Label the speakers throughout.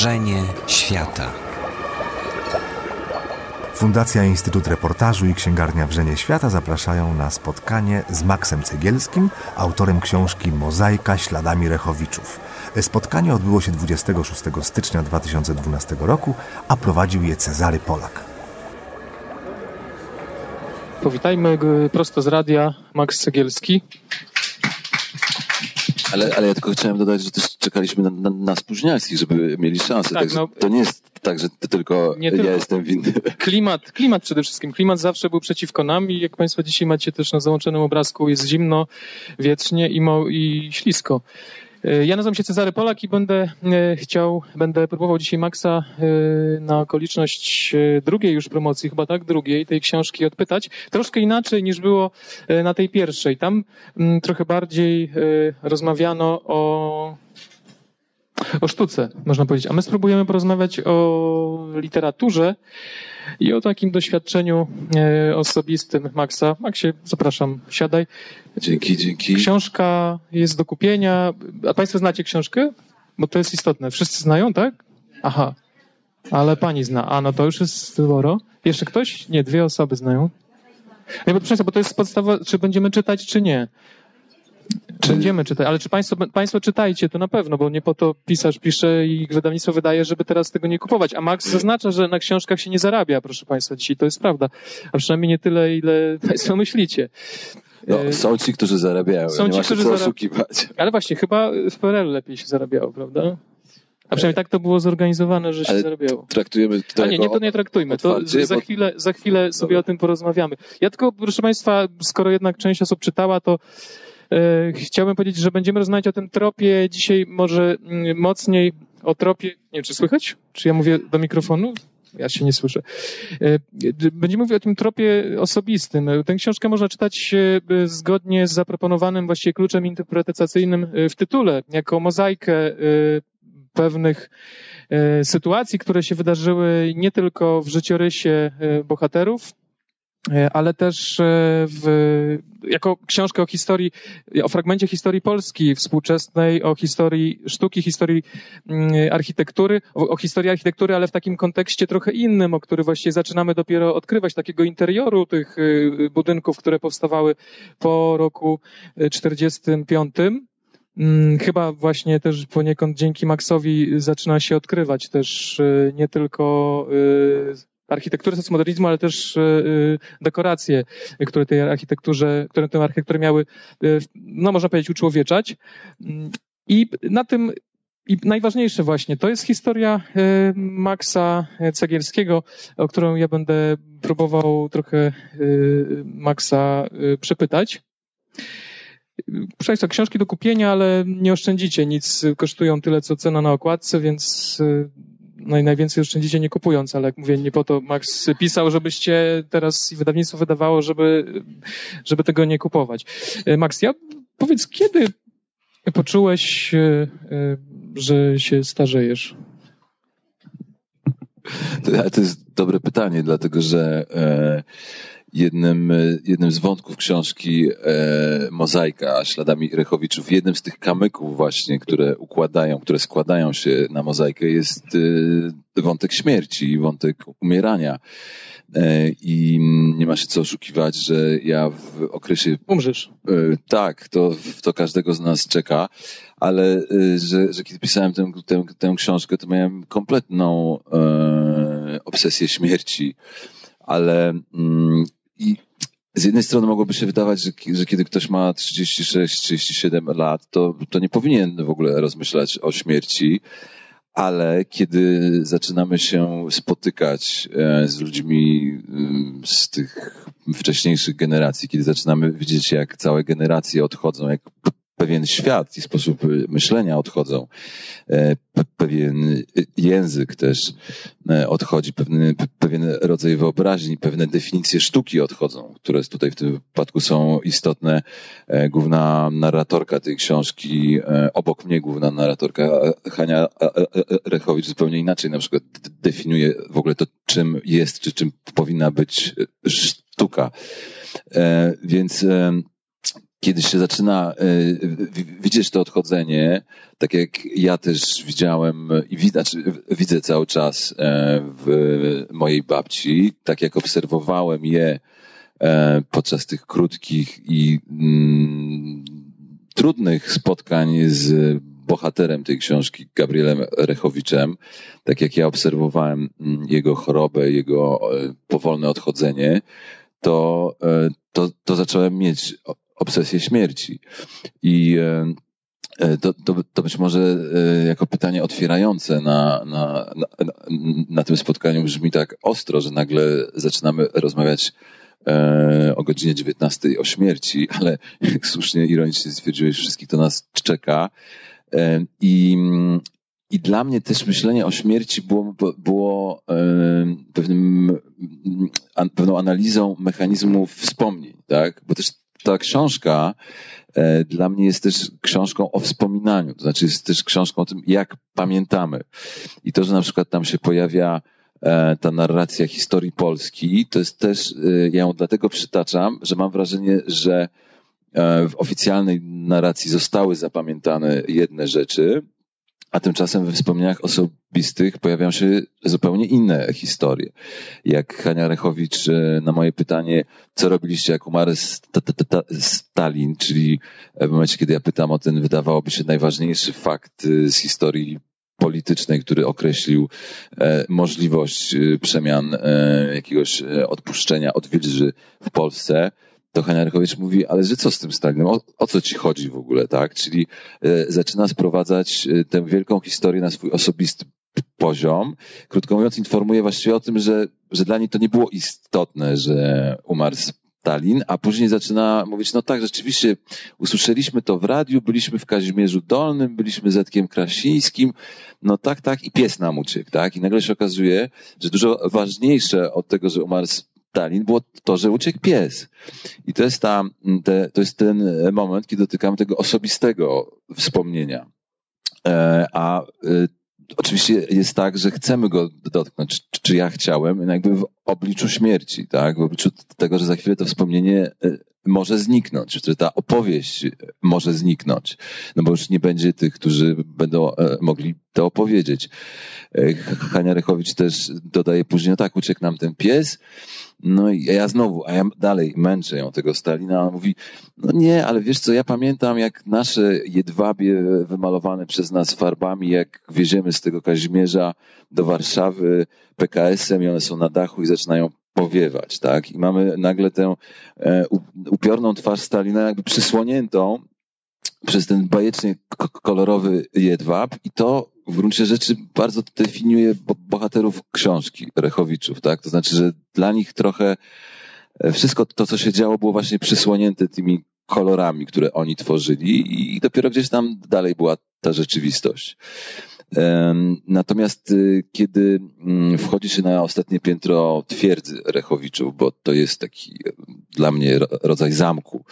Speaker 1: Wrzenie świata.
Speaker 2: Fundacja Instytut Reportażu i Księgarnia Wrzenie Świata zapraszają na spotkanie z Maksem Cegielskim, autorem książki Mozaika śladami Rechowiczów. Spotkanie odbyło się 26 stycznia 2012 roku, a prowadził je Cezary Polak.
Speaker 3: Powitajmy go prosto z radia, Max Cegielski.
Speaker 4: Ale, ale ja tylko chciałem dodać, że też czekaliśmy na, na, na spóźnialskich, żeby mieli szansę.
Speaker 3: Tak, no-
Speaker 4: to nie jest tak, że to tylko
Speaker 3: Nie
Speaker 4: ja
Speaker 3: tylko.
Speaker 4: jestem winny.
Speaker 3: Klimat, klimat przede wszystkim. Klimat zawsze był przeciwko nam i jak Państwo dzisiaj macie też na załączonym obrazku, jest zimno, wietrznie i, mo- i ślisko. E, Ja nazywam się Cezary Polak i będę e, chciał, będę próbował dzisiaj Maxa e, na okoliczność drugiej już promocji, chyba tak, drugiej tej książki odpytać. Troszkę inaczej niż było na tej pierwszej. Tam mm, trochę bardziej rozmawiano o o sztuce, można powiedzieć. A my spróbujemy porozmawiać o literaturze i o takim doświadczeniu e, osobistym Maxa. Maxie, zapraszam, siadaj.
Speaker 4: Dzięki, dzięki.
Speaker 3: Książka jest do kupienia. A Państwo znacie książkę? Bo to jest istotne. Wszyscy znają, tak? Aha. Ale pani zna. A, no to już jest sporo. Jeszcze ktoś? Nie, dwie osoby znają. Nie, bo bo to jest podstawa, czy będziemy czytać, czy nie.
Speaker 4: Czy-
Speaker 3: Będziemy czytać, ale czy państwo, państwo czytajcie, to na pewno, bo nie po to pisarz pisze i wydawnictwo wydaje, żeby teraz tego nie kupować. A Max zaznacza, że na książkach się nie zarabia, proszę państwa, dzisiaj to jest prawda. A przynajmniej nie tyle, ile państwo myślicie.
Speaker 4: No,
Speaker 3: E,
Speaker 4: są ci, którzy zarabiają.
Speaker 3: są
Speaker 4: nie
Speaker 3: ci, którzy
Speaker 4: co oszukiwać.
Speaker 3: Ale właśnie, chyba w PRL lepiej się zarabiało, prawda? A przynajmniej tak to było zorganizowane, że się
Speaker 4: Ale
Speaker 3: zarabiało.
Speaker 4: Traktujemy to
Speaker 3: A nie, nie, to nie traktujmy. To za chwilę, za chwilę sobie
Speaker 4: Dobra.
Speaker 3: o tym porozmawiamy. Ja tylko, proszę Państwa, skoro jednak część osób czytała, to chciałbym powiedzieć, że będziemy rozmawiać o tym tropie dzisiaj może mm, mocniej o tropie. Nie wiem, czy słychać? Czy ja mówię do mikrofonu? Ja się nie słyszę. E, Będziemy mówić o tym tropie osobistym. E, Tę książkę można czytać e, zgodnie z zaproponowanym właściwie kluczem interpretacyjnym e, w tytule, jako mozaikę e, pewnych e, sytuacji, które się wydarzyły nie tylko w życiorysie e, bohaterów, e, ale też e, w, jako książkę o historii, o fragmencie historii Polski współczesnej, o historii sztuki, historii mm, architektury, o, o historii architektury, ale w takim kontekście trochę innym, o który właściwie zaczynamy dopiero odkrywać, takiego interioru tych y, budynków, które powstawały po roku y, 45. Mm, Chyba właśnie też poniekąd dzięki Maxowi zaczyna się odkrywać też nie tylko architekturę socjomodernizmu, ale też y, y, dekoracje, y, które tej architekturze, które tę architekturę miały, no można powiedzieć, uczłowieczać. Mm, I na tym i najważniejsze właśnie, to jest historia Maxa Cegielskiego, o którą ja będę próbował trochę Maxa przepytać. Proszę Państwa, książki do kupienia, ale nie oszczędzicie nic, kosztują tyle co cena na okładce, więc naj, najwięcej oszczędzicie nie kupując, ale jak mówię, nie po to Max pisał, żebyście teraz i wydawnictwo wydawało, żeby, żeby tego nie kupować. Y, Max, ja powiedz, kiedy poczułeś, y, y, że się starzejesz?
Speaker 4: To, to jest dobre pytanie, dlatego że e, jednym, e, jednym z wątków książki e, Mozaika śladami Rechowiczów, jednym z tych kamyków właśnie, które układają, które składają się na mozaikę jest e, wątek śmierci, wątek umierania. E, I nie ma się co oszukiwać, że ja w okresie
Speaker 3: Umrzesz.
Speaker 4: E, Tak, to, to każdego z nas czeka, ale e, że, że kiedy pisałem tę, tę, tę książkę, to miałem kompletną obsesję śmierci, ale mm, i z jednej strony mogłoby się wydawać, że, że kiedy ktoś ma 36-37 lat, to, to nie powinien w ogóle rozmyślać o śmierci, ale kiedy zaczynamy się spotykać e, z ludźmi mm, z tych wcześniejszych generacji, kiedy zaczynamy widzieć, jak całe generacje odchodzą, jak pewien świat i sposób y, myślenia odchodzą, e, pe- pewien język też e, odchodzi, pewny, pe- pewien rodzaj wyobraźni, pewne definicje sztuki odchodzą, które tutaj w tym wypadku są istotne. E, Główna narratorka tej książki, obok mnie główna narratorka Hania Rechowicz zupełnie inaczej na przykład definiuje w ogóle to, czym jest, czy czym powinna być sztuka. Więc kiedy się zaczyna widzieć to odchodzenie, tak jak ja też widziałem i widać, widzę cały czas w mojej babci, tak jak obserwowałem je podczas tych krótkich i mm, trudnych spotkań z bohaterem tej książki, Gabrielem Rechowiczem. Tak jak ja obserwowałem mm, jego chorobę, jego e, powolne odchodzenie, to, e, to, to zacząłem mieć obsesję śmierci. I e, to, to, to być może jako pytanie otwierające na, na, na, na tym spotkaniu brzmi tak ostro, że nagle zaczynamy rozmawiać E, o godzinie 19 o śmierci, ale jak słusznie ironicznie stwierdziłeś, wszystkich to nas czeka. E, I, i dla mnie też myślenie o śmierci było, było e, pewnym, pewną analizą mechanizmów wspomnień, tak? Bo też ta książka dla mnie jest też książką o wspominaniu, to znaczy jest też książką o tym, jak pamiętamy. I to, że na przykład tam się pojawia E, ta narracja historii Polski, to jest też, e, ja ją dlatego przytaczam, że mam wrażenie, że e, w oficjalnej narracji zostały zapamiętane jedne rzeczy, a tymczasem we wspomnieniach osobistych pojawiają się zupełnie inne historie. Jak Hania Rechowicz na moje pytanie, co robiliście jak umarł Stalin, czyli w momencie, kiedy ja pytam o ten, wydawałoby się najważniejszy fakt z historii politycznej, który określił e, możliwość e, przemian e, jakiegoś odpuszczenia od w Polsce, to Heniarchowicz mówi, ale że co z tym Stalinem? O, o, co ci chodzi w ogóle, tak? Czyli zaczyna sprowadzać tę wielką historię na swój osobisty poziom. Krótko mówiąc, informuje właściwie o tym, że, że dla niej to nie było istotne, że umarł Stalin, a później zaczyna mówić, no tak, rzeczywiście usłyszeliśmy to w radiu, byliśmy w Kazimierzu Dolnym, byliśmy z Edkiem Krasińskim, no tak, tak, i pies nam uciekł, tak? I nagle się okazuje, że dużo ważniejsze od tego, że umarł Stalin, było to, że uciekł pies. I to jest, ta, te, to jest ten moment, kiedy dotykamy tego osobistego wspomnienia. E, a e, oczywiście jest tak, że chcemy go dotknąć, czy, czy ja chciałem, jakby w obliczu śmierci, tak? W obliczu tego, że za chwilę to wspomnienie e, może zniknąć, że ta opowieść może zniknąć, no bo już nie będzie tych, którzy będą e, mogli to opowiedzieć. E, Hania Rechowicz też dodaje później, no tak, uciekł nam ten pies, no i ja znowu, a ja dalej męczę ją tego Stalina, on mówi, no nie, ale wiesz co, ja pamiętam jak nasze jedwabie wymalowane przez nas farbami, jak wieziemy z tego Kazimierza do Warszawy PKS-em i one są na dachu i zaczynają powiewać, tak? I mamy nagle tę e, upiorną twarz Stalina jakby przysłoniętą przez ten bajecznie kolorowy jedwab i to w gruncie rzeczy bardzo definiuje bohaterów książki Rechowiczów, tak? To znaczy, że dla nich trochę e, wszystko to, co się działo, było właśnie przysłonięte tymi kolorami, które oni tworzyli i dopiero gdzieś tam dalej była ta rzeczywistość. Natomiast y, kiedy mm, wchodzi się na ostatnie piętro twierdzy Rechowiczów, bo to jest taki e, dla mnie rodzaj zamku,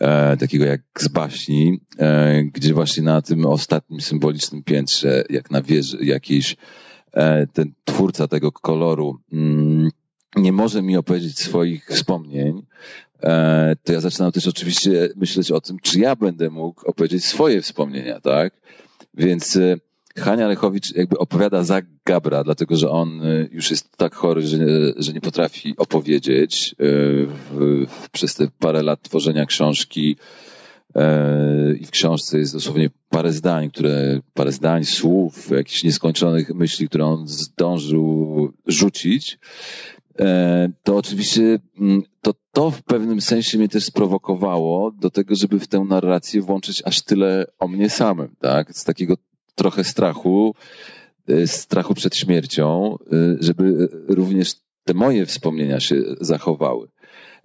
Speaker 4: e, takiego jak z baśni, e, gdzie właśnie na tym ostatnim symbolicznym piętrze, jak na wieży jakiejś, ten twórca tego koloru mm, nie może mi opowiedzieć swoich wspomnień, to ja zaczynam też oczywiście myśleć o tym, czy ja będę mógł opowiedzieć swoje wspomnienia, tak? Więc Hania Lechowicz jakby opowiada za Gabra, dlatego że on y, już jest tak chory, że, że nie potrafi opowiedzieć. Y, przez te parę lat tworzenia książki y, i w książce jest dosłownie parę zdań, które, parę zdań, słów, jakichś nieskończonych myśli, które on zdążył rzucić. To oczywiście mm, to, to w pewnym sensie mnie też sprowokowało do tego, żeby w tę narrację włączyć aż tyle o mnie samym, tak? Z takiego trochę strachu, y, strachu przed śmiercią, y, żeby również te moje wspomnienia się zachowały.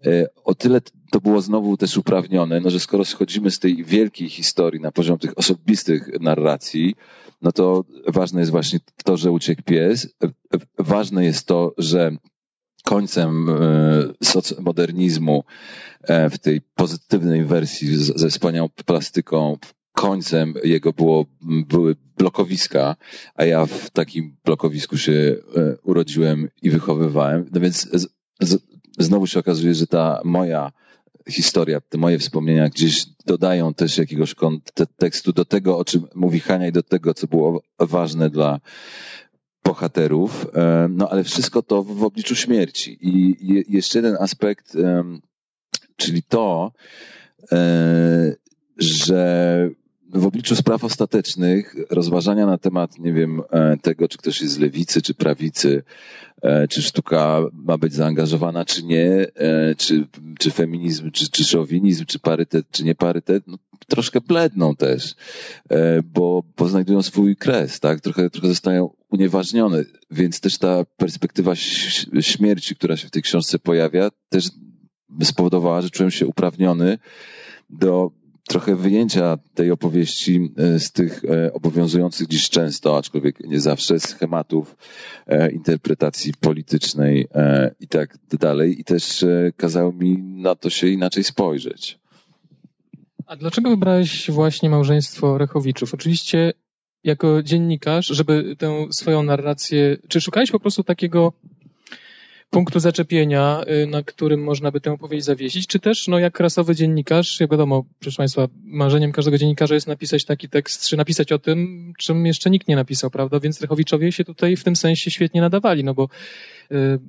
Speaker 4: Y, o tyle to było znowu też uprawnione, no że skoro schodzimy z tej wielkiej historii na poziom tych osobistych narracji, no to ważne jest właśnie to, że uciekł pies. Ważne jest to, że końcem socmodernizmu w tej pozytywnej wersji ze wspaniałą plastyką końcem jego było, były blokowiska, a ja w takim blokowisku się e, urodziłem i wychowywałem. No więc z, z, znowu się okazuje, że ta moja historia, te moje wspomnienia gdzieś dodają też jakiegoś kontekstu do tego, o czym mówi Hania i do tego, co było ważne dla bohaterów, e, no ale wszystko to w obliczu śmierci. I jeszcze jeden aspekt, czyli to, e, że w obliczu spraw ostatecznych rozważania na temat, nie wiem, e, tego, czy ktoś jest z lewicy, czy prawicy, czy sztuka ma być zaangażowana, czy nie, czy, czy feminizm, czy, czy szowinizm, czy parytet, czy nie parytet, no, troszkę bledną też, bo, bo znajdują swój kres, tak? Trochę, trochę zostają unieważnione, więc też ta perspektywa śmierci, która się w tej książce pojawia, też spowodowała, że czułem się uprawniony do trochę wyjęcia tej opowieści e, z tych e, obowiązujących dziś często, aczkolwiek nie zawsze, schematów e, interpretacji politycznej i tak dalej. I też kazał mi na to się inaczej spojrzeć.
Speaker 3: A dlaczego wybrałeś właśnie małżeństwo Rechowiczów? Oczywiście jako dziennikarz, żeby tę swoją narrację, czy szukałeś po prostu takiego punktu zaczepienia, y, na którym można by tę opowieść zawiesić, czy też, no jak rasowy dziennikarz, jak wiadomo, proszę Państwa, marzeniem każdego dziennikarza jest napisać taki tekst, czy napisać o tym, czym jeszcze nikt nie napisał, prawda? Więc Rechowiczowie się tutaj w tym sensie świetnie nadawali, no bo y,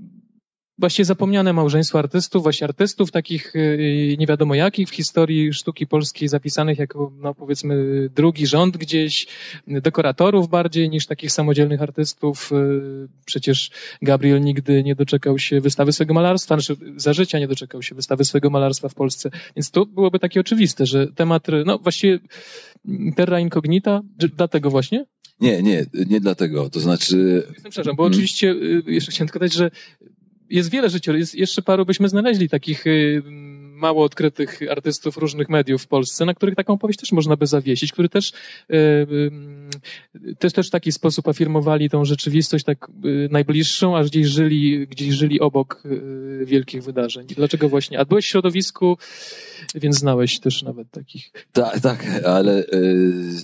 Speaker 3: właściwie zapomniane małżeństwo artystów, właśnie artystów takich y, nie wiadomo jakich w historii sztuki polskiej zapisanych jako, no powiedzmy, drugi rząd gdzieś, dekoratorów bardziej niż takich samodzielnych artystów. Y, przecież Gabriel nigdy nie doczekał się wystawy swojego malarstwa, znaczy za życia nie doczekał się wystawy swojego malarstwa w Polsce. Więc to byłoby takie oczywiste, że temat, no właściwie terra incognita, dlatego właśnie?
Speaker 4: Nie, nie, nie dlatego. To znaczy.
Speaker 3: Przepraszam, bo hmm. oczywiście y, jeszcze chciałem tylko dodać, że jest wiele życiorysów, jeszcze paru byśmy znaleźli takich y, mało odkrytych artystów różnych mediów w Polsce, na których taką powieść też można by zawiesić, którzy też, y, y, też, też w taki sposób afirmowali tą rzeczywistość tak najbliższą, aż gdzieś żyli, gdzieś żyli obok wielkich wydarzeń. Dlaczego właśnie? A byłeś w środowisku, więc znałeś też nawet takich.
Speaker 4: Tak, tak, ale,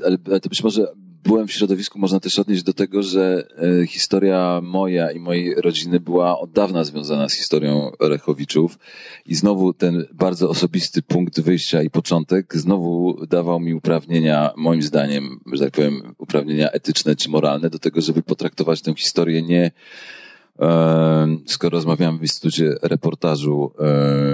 Speaker 4: ale to być może byłem w środowisku, można też odnieść do tego, że e, historia moja i mojej rodziny była od dawna związana z historią Rechowiczów i znowu ten bardzo osobisty punkt wyjścia i początek znowu dawał mi uprawnienia, moim zdaniem, że tak powiem, uprawnienia etyczne czy moralne do tego, żeby potraktować tę historię nie skoro rozmawiamy w Instytucie Reportażu,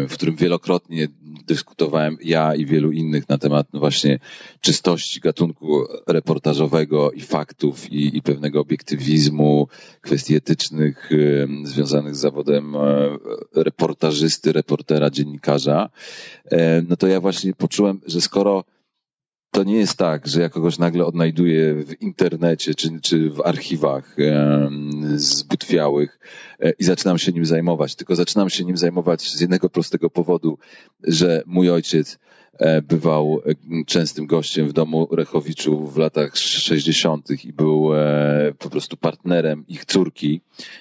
Speaker 4: w którym wielokrotnie dyskutowałem ja i wielu innych na temat no właśnie czystości gatunku reportażowego i faktów i, i pewnego obiektywizmu, kwestii etycznych związanych z zawodem e, reportażysty, reportera, dziennikarza, no to ja właśnie poczułem, że skoro to nie jest tak, że ja kogoś nagle odnajduję w internecie czy, czy w archiwach zbutwiałych e, i zaczynam się nim zajmować, tylko zaczynam się nim zajmować z jednego prostego powodu, że mój ojciec e, bywał częstym gościem w domu Rechowiczu w latach 60. i był e, po prostu partnerem ich córki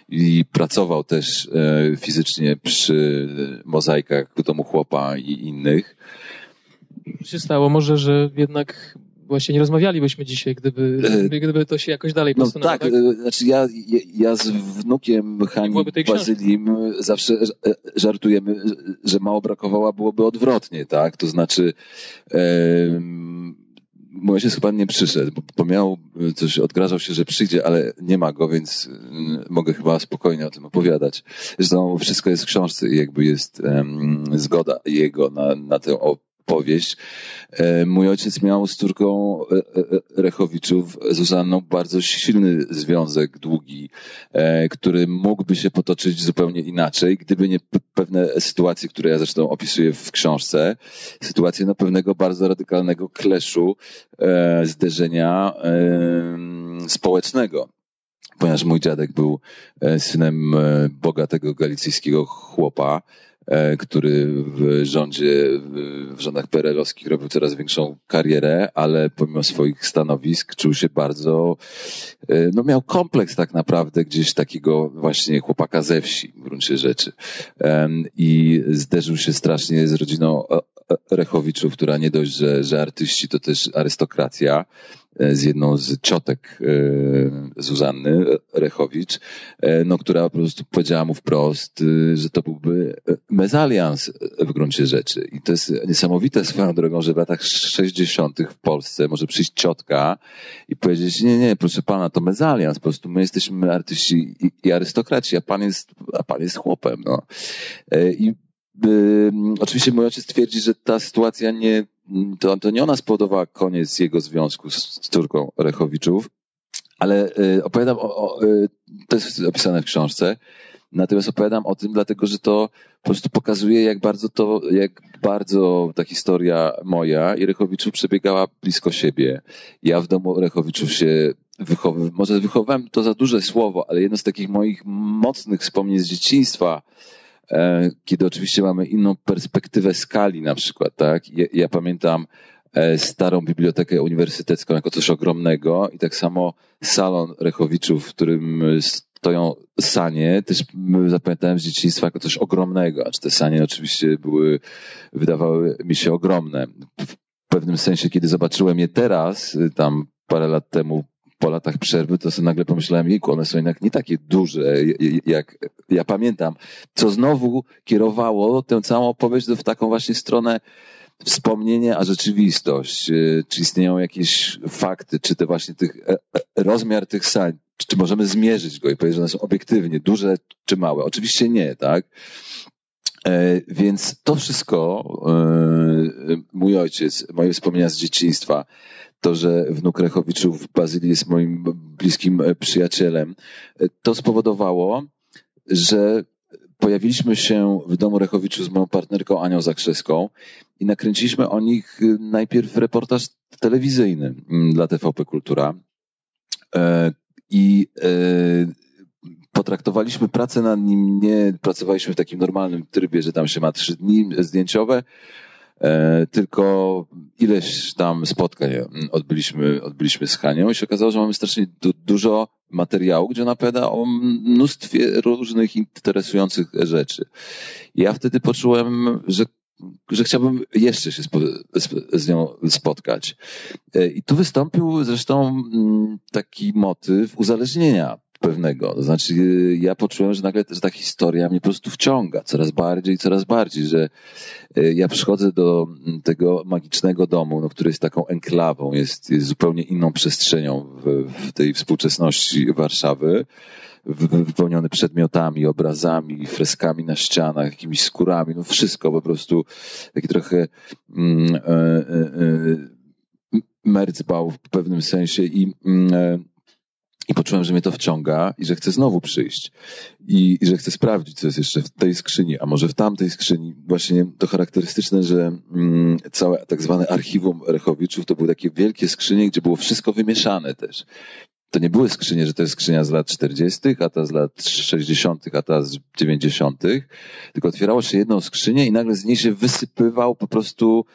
Speaker 4: i pracował też fizycznie przy mozaikach domu chłopa i innych.
Speaker 3: Się stało? Może, że jednak właśnie nie rozmawialibyśmy dzisiaj, gdyby, e, gdyby to się jakoś dalej
Speaker 4: no posunęło. No tak, tak? E, znaczy ja, ja z wnukiem Hani Bazylim zawsze e, żartujemy, że mało brakowało, byłoby odwrotnie, tak? To znaczy mój ojciec chyba nie przyszedł, bo, bo miał coś, odgrażał się, że przyjdzie, ale nie ma go, więc mogę chyba spokojnie o tym opowiadać. Zresztą wszystko jest w książce i jakby jest um, zgoda jego na, na tę powieść. E, mój ojciec miał z córką e, e, Rechowiczów, Zuzanną, bardzo silny związek, długi, który mógłby się potoczyć zupełnie inaczej, gdyby nie pewne sytuacje, które ja zresztą opisuję w książce. Sytuacje no, pewnego bardzo radykalnego kleszu, zderzenia społecznego ponieważ mój dziadek był synem bogatego galicyjskiego chłopa, który w rządzie, w rządach perelowskich robił coraz większą karierę, ale pomimo swoich stanowisk czuł się bardzo, e, no miał kompleks tak naprawdę gdzieś takiego właśnie chłopaka ze wsi w gruncie rzeczy. I zderzył się strasznie z rodziną Rechowiczów, która nie dość, że, że artyści to też arystokracja, E, z jedną z ciotek e, Zuzanny Rechowicz, e, no, która po prostu powiedziała mu wprost, że to byłby mezalians w gruncie rzeczy. I to jest niesamowite swoją drogą, że w latach 60. w Polsce może przyjść ciotka i powiedzieć, nie, nie, proszę pana, to mezalians, po prostu my jesteśmy artyści i, arystokraci, a pan jest, a pan jest chłopem. No. I oczywiście mój ojciec twierdzi, że ta sytuacja nie to, to nie ona spowodowała koniec jego związku z, z córką Rechowiczów, ale y, opowiadam o, o y, to jest opisane w książce, natomiast opowiadam o tym dlatego, że to po prostu pokazuje, jak bardzo to, jak bardzo ta historia moja i Rechowiczów przebiegała blisko siebie. Ja w domu Rechowiczów się wychowywałem, może wychowałem to za duże słowo, ale jedno z takich moich mocnych wspomnień z dzieciństwa, kiedy oczywiście mamy inną perspektywę skali na przykład, tak? Ja, ja pamiętam e, starą bibliotekę uniwersytecką jako coś ogromnego i tak samo salon Rechowiczów, w którym stoją sanie, też zapamiętałem z dzieciństwa jako coś ogromnego, acz te sanie oczywiście były, wydawały mi się ogromne. W pewnym sensie, kiedy zobaczyłem je teraz, tam parę lat temu po latach przerwy, to sobie nagle pomyślałem, jejku, one są jednak nie takie duże, jak ja pamiętam, co znowu kierowało tę całą opowieść w taką właśnie stronę wspomnienie, a rzeczywistość. Y, czy istnieją jakieś fakty, czy te właśnie tych, e, e, rozmiar tych sań, czy możemy zmierzyć go i powiedzieć, że one są obiektywnie duże czy małe? Oczywiście nie, tak? E, więc to wszystko, mój ojciec, moje wspomnienia z dzieciństwa, to, że wnuk Rechowiczów w Bazylii jest moim bliskim e, przyjacielem, e, to spowodowało, że pojawiliśmy się w domu Rechowiczów z moją partnerką Anią Zakrzewską i nakręciliśmy o nich e, najpierw reportaż telewizyjny mm, dla TVP Kultura. I potraktowaliśmy pracę nad nim, nie pracowaliśmy w takim normalnym trybie, że tam się ma trzy dni zdjęciowe, E, tylko ileś tam spotkań odbyliśmy, odbyliśmy z Hanią i się okazało, że mamy strasznie du dużo materiału, gdzie ona opowiada o mnóstwie różnych interesujących rzeczy. Ja wtedy poczułem, że że chciałbym jeszcze się z nią spotkać. E, I tu wystąpił zresztą taki motyw uzależnienia pewnego. To znaczy, ja poczułem, że nagle że ta historia mnie po prostu wciąga coraz bardziej, coraz bardziej, że e, ja przychodzę do tego magicznego domu, no, który jest taką enklawą, jest, jest zupełnie inną przestrzenią w, w tej współczesności Warszawy wypełniony przedmiotami, obrazami, freskami na ścianach, jakimiś skórami, no wszystko po prostu taki trochę mm, e, e, mercbał w pewnym sensie i mm, e, i poczułem, że mnie to wciąga i że chcę znowu przyjść. I, I, że chcę sprawdzić, co jest jeszcze w tej skrzyni, a może w tamtej skrzyni. Właśnie to charakterystyczne, że mm, całe tak zwane archiwum Rechowiczów to były takie wielkie skrzynie, gdzie było wszystko wymieszane też to nie były skrzynie, że to jest skrzynia z lat 40., a ta z lat 60., a ta z 90., tylko otwierało się jedną skrzynię i nagle z niej się wysypywał po prostu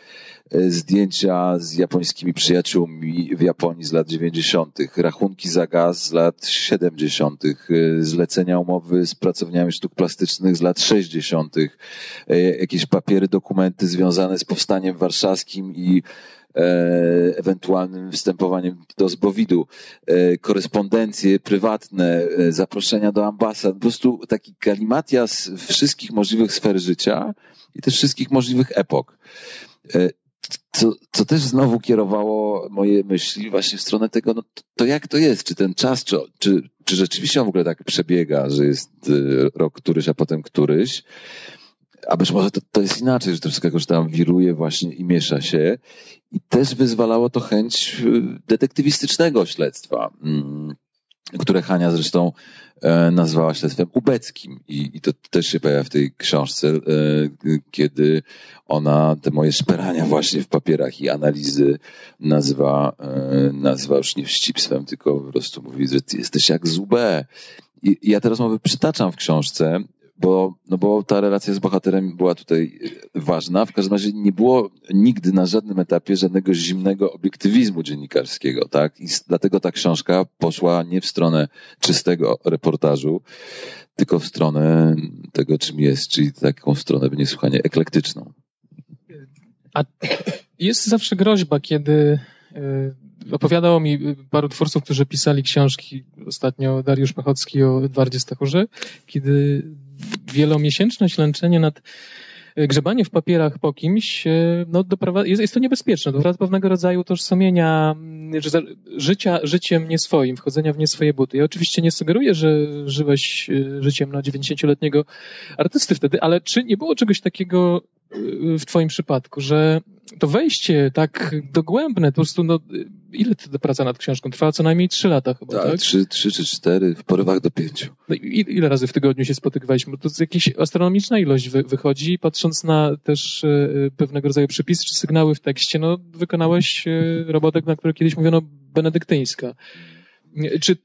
Speaker 4: zdjęcia z japońskimi przyjaciółmi w Japonii z lat 90., rachunki za gaz z lat 70., e, zlecenia umowy z pracowniami sztuk plastycznych z lat 60., e, jakieś papiery, dokumenty związane z powstaniem warszawskim i E, ewentualnym występowaniem do zbowidu, e, korespondencje prywatne, e, zaproszenia do ambasad, po prostu taki galimatias wszystkich możliwych sfer życia i też wszystkich możliwych epok. Co, co też znowu kierowało moje myśli właśnie w stronę tego, no to, jak to jest, czy ten czas, czy, czy, czy rzeczywiście on w ogóle tak przebiega, że jest rok któryś, a potem któryś, a być może to, to jest inaczej, że to wszystko tam wiruje właśnie i miesza się. I też wyzwalało to chęć y, detektywistycznego śledztwa, mm, które Hania zresztą e, nazwała śledztwem ubeckim. I, I to też się pojawia w tej książce, e, kiedy ona te moje szperania właśnie w papierach i analizy nazywa, e, nazywa już nie wścibstwem, tylko po prostu mówi, że ty jesteś jak złe. I ja teraz mówię, przytaczam w książce bo, no bo ta relacja z bohaterem była tutaj e, ważna. W każdym razie nie było nigdy na żadnym etapie żadnego zimnego obiektywizmu dziennikarskiego, tak? I dlatego ta książka poszła nie w stronę czystego reportażu, tylko w stronę tego, czym jest, czyli taką stronę niesłychanie eklektyczną.
Speaker 3: A jest zawsze groźba, kiedy opowiadało mi paru twórców, którzy pisali książki, ostatnio Dariusz Machocki o Edwardzie Stachurze, kiedy wielomiesięczne ślęczenie nad grzebanie w papierach po kimś, e, no, jest, jest to niebezpieczne. Doprowadza pewnego rodzaju utożsamienia mm, życia, życiem nie swoim, wchodzenia w nie swoje buty. Ja oczywiście nie sugeruję, że żyłeś życiem na 90-letniego artysty wtedy, ale czy nie było czegoś takiego w twoim przypadku, że to wejście tak dogłębne, po prostu, no, ile ta praca nad książką trwała? Co najmniej trzy lata chyba, tak?
Speaker 4: tak? Trzy, trzy czy cztery, w porywach do pięciu.
Speaker 3: No, ile razy w tygodniu się spotykaliśmy? To jest jakaś astronomiczna ilość wy, wychodzi, patrząc na też e, pewnego rodzaju przepisy czy sygnały w tekście, no, wykonałeś e, robotę, na której kiedyś mówiono benedyktyńska. Czy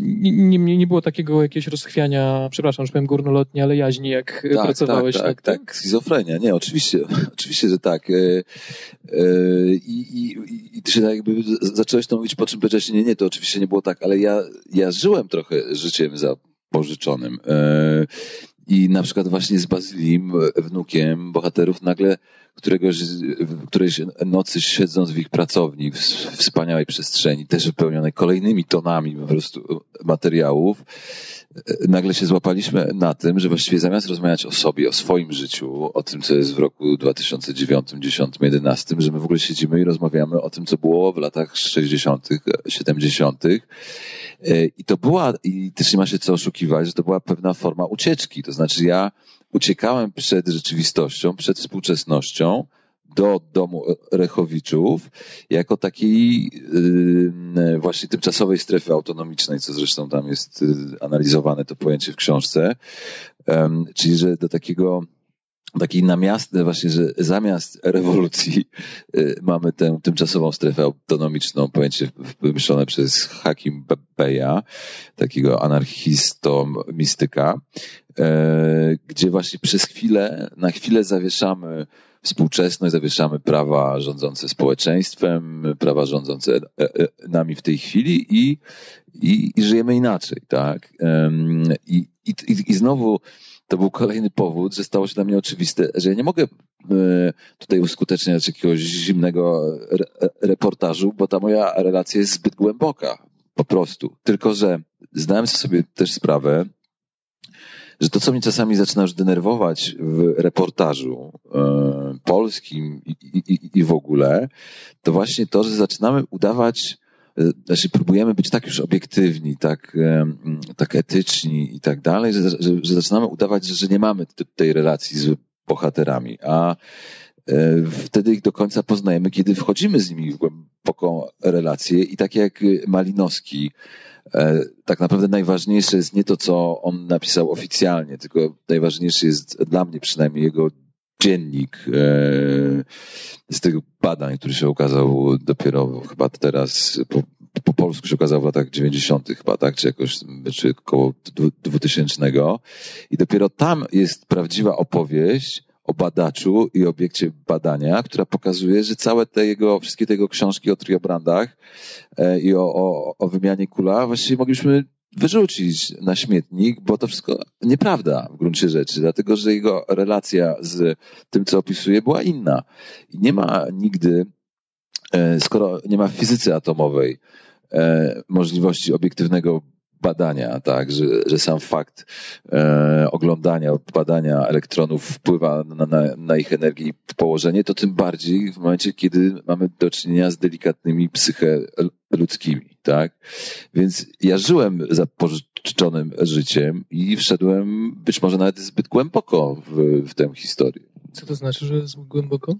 Speaker 3: nie, nie, nie było takiego jakiegoś rozchwiania, przepraszam, że powiem górnolotnie, ale jaźni, jak tak, pracowałeś.
Speaker 4: Tak, tak, tak, tak, schizofrenia. Nie, oczywiście, oczywiście, że tak. E, e, I, i, i ty się tak jakby zacząłeś to mówić, po czym powiedziałeś, nie, nie, to oczywiście nie było tak, ale ja, ja żyłem trochę życiem za pożyczonym. E, I na przykład właśnie z Bazylim, wnukiem bohaterów, nagle któregoś, którejś nocy siedząc w ich pracowni, w wspaniałej przestrzeni, też wypełnionej kolejnymi tonami po prostu materiałów, nagle się złapaliśmy na tym, że właściwie zamiast rozmawiać o sobie, o swoim życiu, o tym, co jest w roku 2009, 10, 11, że my w ogóle siedzimy i rozmawiamy o tym, co było w latach 60., 70. I to była, i też nie ma się co oszukiwać, że to była pewna forma ucieczki. To znaczy ja uciekałem przed rzeczywistością, przed współczesnością do domu Rechowiczów jako takiej właśnie tymczasowej strefy autonomicznej, co zresztą tam jest yy, analizowane to pojęcie w książce, czyli że do takiego takiej namiastny właśnie, że zamiast rewolucji yy, mamy tę tymczasową strefę autonomiczną, pojęcie wymyślone przez Hakim Beja, takiego anarchisto mistyka, E, gdzie właśnie przez chwilę, na chwilę zawieszamy współczesność, zawieszamy prawa rządzące społeczeństwem, prawa rządzące e, e, nami w tej chwili i, i, i żyjemy inaczej, tak? I, i, I znowu to był kolejny powód, że stało się dla mnie oczywiste, że ja nie mogę tutaj uskuteczniać jakiegoś zimnego reportażu, bo ta moja relacja jest zbyt głęboka, po prostu. Tylko, że zdałem sobie też sprawę, że to, co mnie czasami zaczyna już denerwować w reportażu e, polskim i, i, i w ogóle, to właśnie to, że zaczynamy udawać, e, znaczy próbujemy być tak już obiektywni, tak, e, tak etyczni i tak dalej, że, że, że zaczynamy udawać, że nie mamy tej relacji z bohaterami, a wtedy ich do końca poznajemy, kiedy wchodzimy z nimi w głęboką relację i tak jak Malinowski tak naprawdę najważniejsze jest nie to, co on napisał oficjalnie, tylko najważniejszy jest dla mnie przynajmniej jego dziennik e, z tych badań, który się ukazał dopiero chyba teraz, po, po polsku się ukazał w latach 90. chyba, tak, czy jakoś, czy około 2000. I dopiero tam jest prawdziwa opowieść o badaczu i obiekcie badania, która pokazuje, że całe te jego, wszystkie te książki o triobrandach e, i o, o, o wymianie kula właściwie mogliśmy wyrzucić na śmietnik, bo to wszystko nieprawda w gruncie rzeczy, dlatego że jego relacja z tym, co opisuje, była inna. I nie ma nigdy, e, skoro nie ma w fizyce atomowej e, możliwości obiektywnego badania, tak, że, że sam fakt e, oglądania, badania elektronów wpływa na, na, na, ich energię i położenie, to tym bardziej w momencie, kiedy mamy do czynienia z delikatnymi psyche ludzkimi, tak? Więc ja żyłem zapożyczonym życiem i wszedłem być może nawet zbyt głęboko w, w tę historię.
Speaker 3: Co to znaczy, że zbyt głęboko?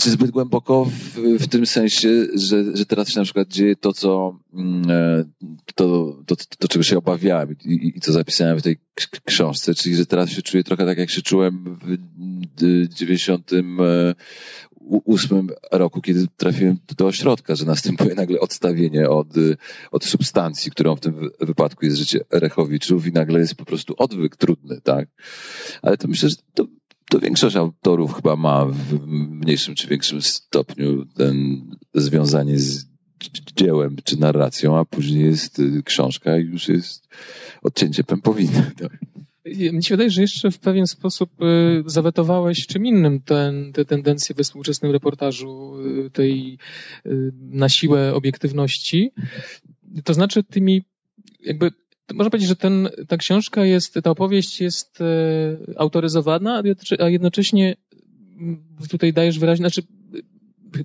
Speaker 4: Czy zbyt głęboko w, w tym sensie, że, że teraz się na przykład dzieje to, co mm, e, to, to, to, to czego się obawiałem i, i, i co zapisałem w tej książce, czyli że teraz się czuję trochę tak, jak się czułem w 98 roku, kiedy trafiłem do ośrodka, że następuje nagle odstawienie od, od substancji, którą w tym wypadku jest życie Rechowiczów i nagle jest po prostu odwyk trudny, tak? Ale to myślę, że to to większość autorów chyba ma w mniejszym czy większym stopniu ten związanie z dziełem czy narracją, a później jest y, książka i już jest odcięcie pępowiny. Tak?
Speaker 3: Mi się wydaje, że jeszcze w pewien sposób y, zawetowałeś czym innym ten, te tendencje we współczesnym reportażu y, tej na siłę obiektywności. To znaczy tymi jakby można powiedzieć, że ten, ta książka jest, ta opowieść jest autoryzowana, a jednocześnie tutaj dajesz wyraźnie, znaczy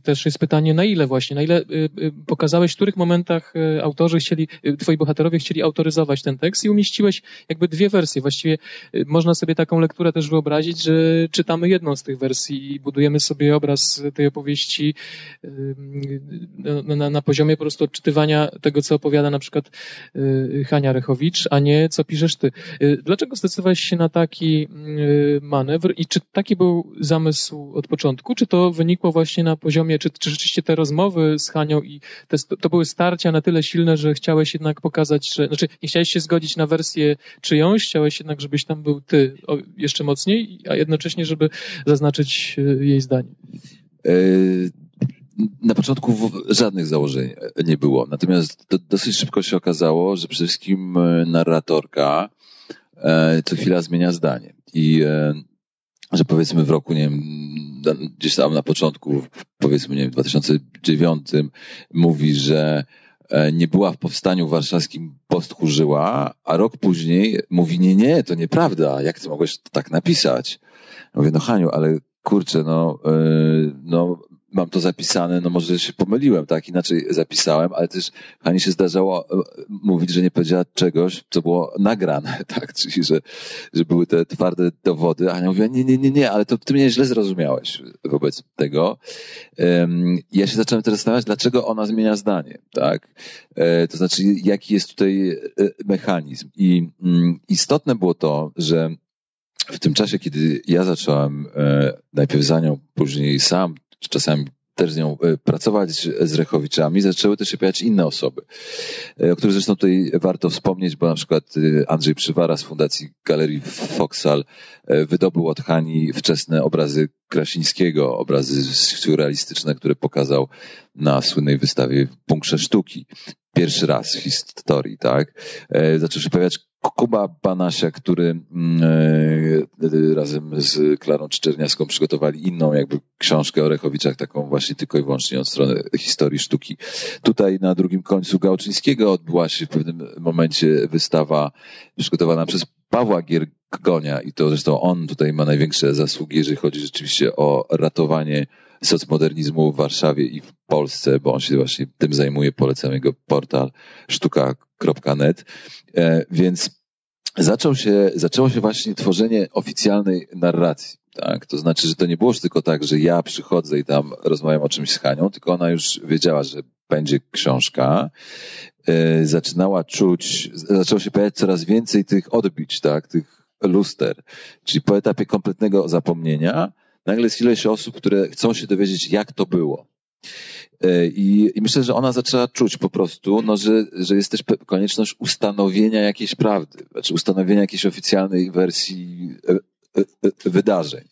Speaker 3: też jest pytanie, na ile właśnie, na ile y, y, pokazałeś, w których momentach y, autorzy chcieli, twoi bohaterowie chcieli autoryzować ten tekst i umieściłeś jakby dwie wersje. Właściwie można sobie taką lekturę też wyobrazić, że czytamy jedną z tych wersji i budujemy sobie obraz tej opowieści na, na, poziomie po prostu odczytywania tego, co opowiada na przykład Hania Rechowicz, a nie co piszesz ty. Dlaczego zdecydowałeś się na taki manewr i czy taki był zamysł od początku, czy to wynikło właśnie na poziomie poziomie, czy, czy rzeczywiście te rozmowy z Hanią i te, to były starcia na tyle silne, że chciałeś jednak pokazać, że, znaczy nie chciałeś się zgodzić na wersję czyjąś, chciałeś jednak, żebyś tam był ty jeszcze mocniej, a jednocześnie, żeby zaznaczyć e, jej zdanie. E,
Speaker 4: na początku żadnych założeń nie było. Natomiast do, dosyć szybko się okazało, że przede wszystkim e, narratorka co chwila zmienia zdanie. I że powiedzmy w roku, nie wiem, gdzieś tam na początku, powiedzmy, nie wiem, w 2009 mówi, że e, nie była w powstaniu warszawskim postchórzyła, a rok później mówi, nie, nie, to nieprawda, jak ty mogłeś tak napisać? Mówię, no Haniu, ale kurczę, no, yy, no mam to zapisane, no może się pomyliłem, tak, inaczej zapisałem, ale też Hani się zdarzało e, mówić, że nie powiedziała czegoś, co było nagrane, tak, czyli że, że były te twarde dowody, a ja mówię, nie, nie, nie, nie, ale to ty mnie źle zrozumiałeś wobec tego. Ja się zacząłem teraz zastanawiać, dlaczego ona zmienia zdanie, tak, e, to znaczy, jaki jest tutaj e, mechanizm? I mm, istotne było to, że w tym czasie, kiedy ja zacząłem najpierw za nią, później sam czasami też z nią e, pracować z Rechowiczami, zaczęły też się pojawiać inne osoby, e, o których zresztą tutaj warto wspomnieć, bo na przykład e, Andrzej Przywara z Fundacji Galerii Foksal wydobył od Hani wczesne obrazy Krasińskiego, obrazy surrealistyczne, które pokazał na słynnej wystawie w Bunkrze Sztuki. Pierwszy raz w historii, tak? Zaczął się pojawiać Kuba Banasia, który mm, e, razem z Klarą Czyczerniaską przygotowali inną jakby książkę o Rechowiczach, taką właśnie tylko i wyłącznie od strony historii sztuki. Tutaj na drugim końcu Gałczyńskiego odbyła się w pewnym momencie wystawa przygotowana przez Pawła Giergonia i to zresztą on tutaj ma największe zasługi, jeżeli chodzi rzeczywiście o ratowanie socmodernizmu w Warszawie i w Polsce, bo on się właśnie tym zajmuje, polecam jego portal sztuka.net, e, więc zaczął się, zaczęło się właśnie tworzenie oficjalnej narracji. Tak? To znaczy, że to nie było już tylko tak, że ja przychodzę i tam rozmawiam o czymś z Hanią, tylko ona już wiedziała, że będzie książka. E, zaczynała czuć, zaczęło się pojawiać coraz więcej tych odbić, tak? tych luster. Czyli po etapie kompletnego zapomnienia, nagle jest ileś osób, które chcą się dowiedzieć, jak to było. E, I, I, myślę, że ona zaczęła czuć po prostu, no, że, że jest też konieczność ustanowienia jakiejś prawdy, znaczy ustanowienia jakiejś oficjalnej wersji e, e, wydarzeń.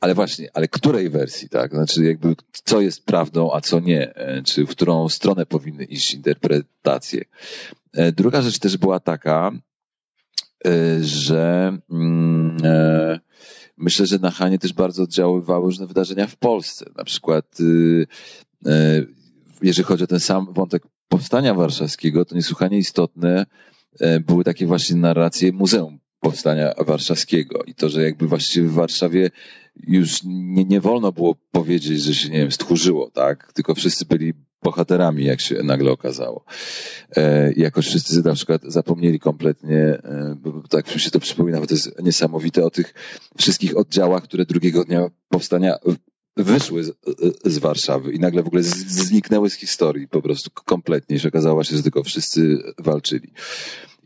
Speaker 4: Ale właśnie, ale której wersji, tak? Znaczy, jakby, co jest prawdą, a co nie? Czy w którą stronę powinny iść interpretacje? Druga rzecz też była taka, że. Mm, Myślę, że na Hanie też bardzo oddziaływały różne wydarzenia w Polsce. Na przykład, y, y, jeżeli chodzi o ten sam wątek powstania warszawskiego, to niesłychanie istotne y, były takie właśnie narracje Muzeum Powstania Warszawskiego i to, że jakby właściwie w Warszawie już nie, nie wolno było powiedzieć, że się, nie wiem, stchórzyło, tak? Tylko wszyscy byli bohaterami, jak się nagle okazało. E, jakoś wszyscy na przykład zapomnieli kompletnie, e, bo tak mi się to przypomina, bo to jest niesamowite o tych wszystkich oddziałach, które drugiego dnia powstania wyszły z, z Warszawy i nagle w ogóle z, zniknęły z historii po prostu kompletnie. Się okazało się, że tylko wszyscy walczyli.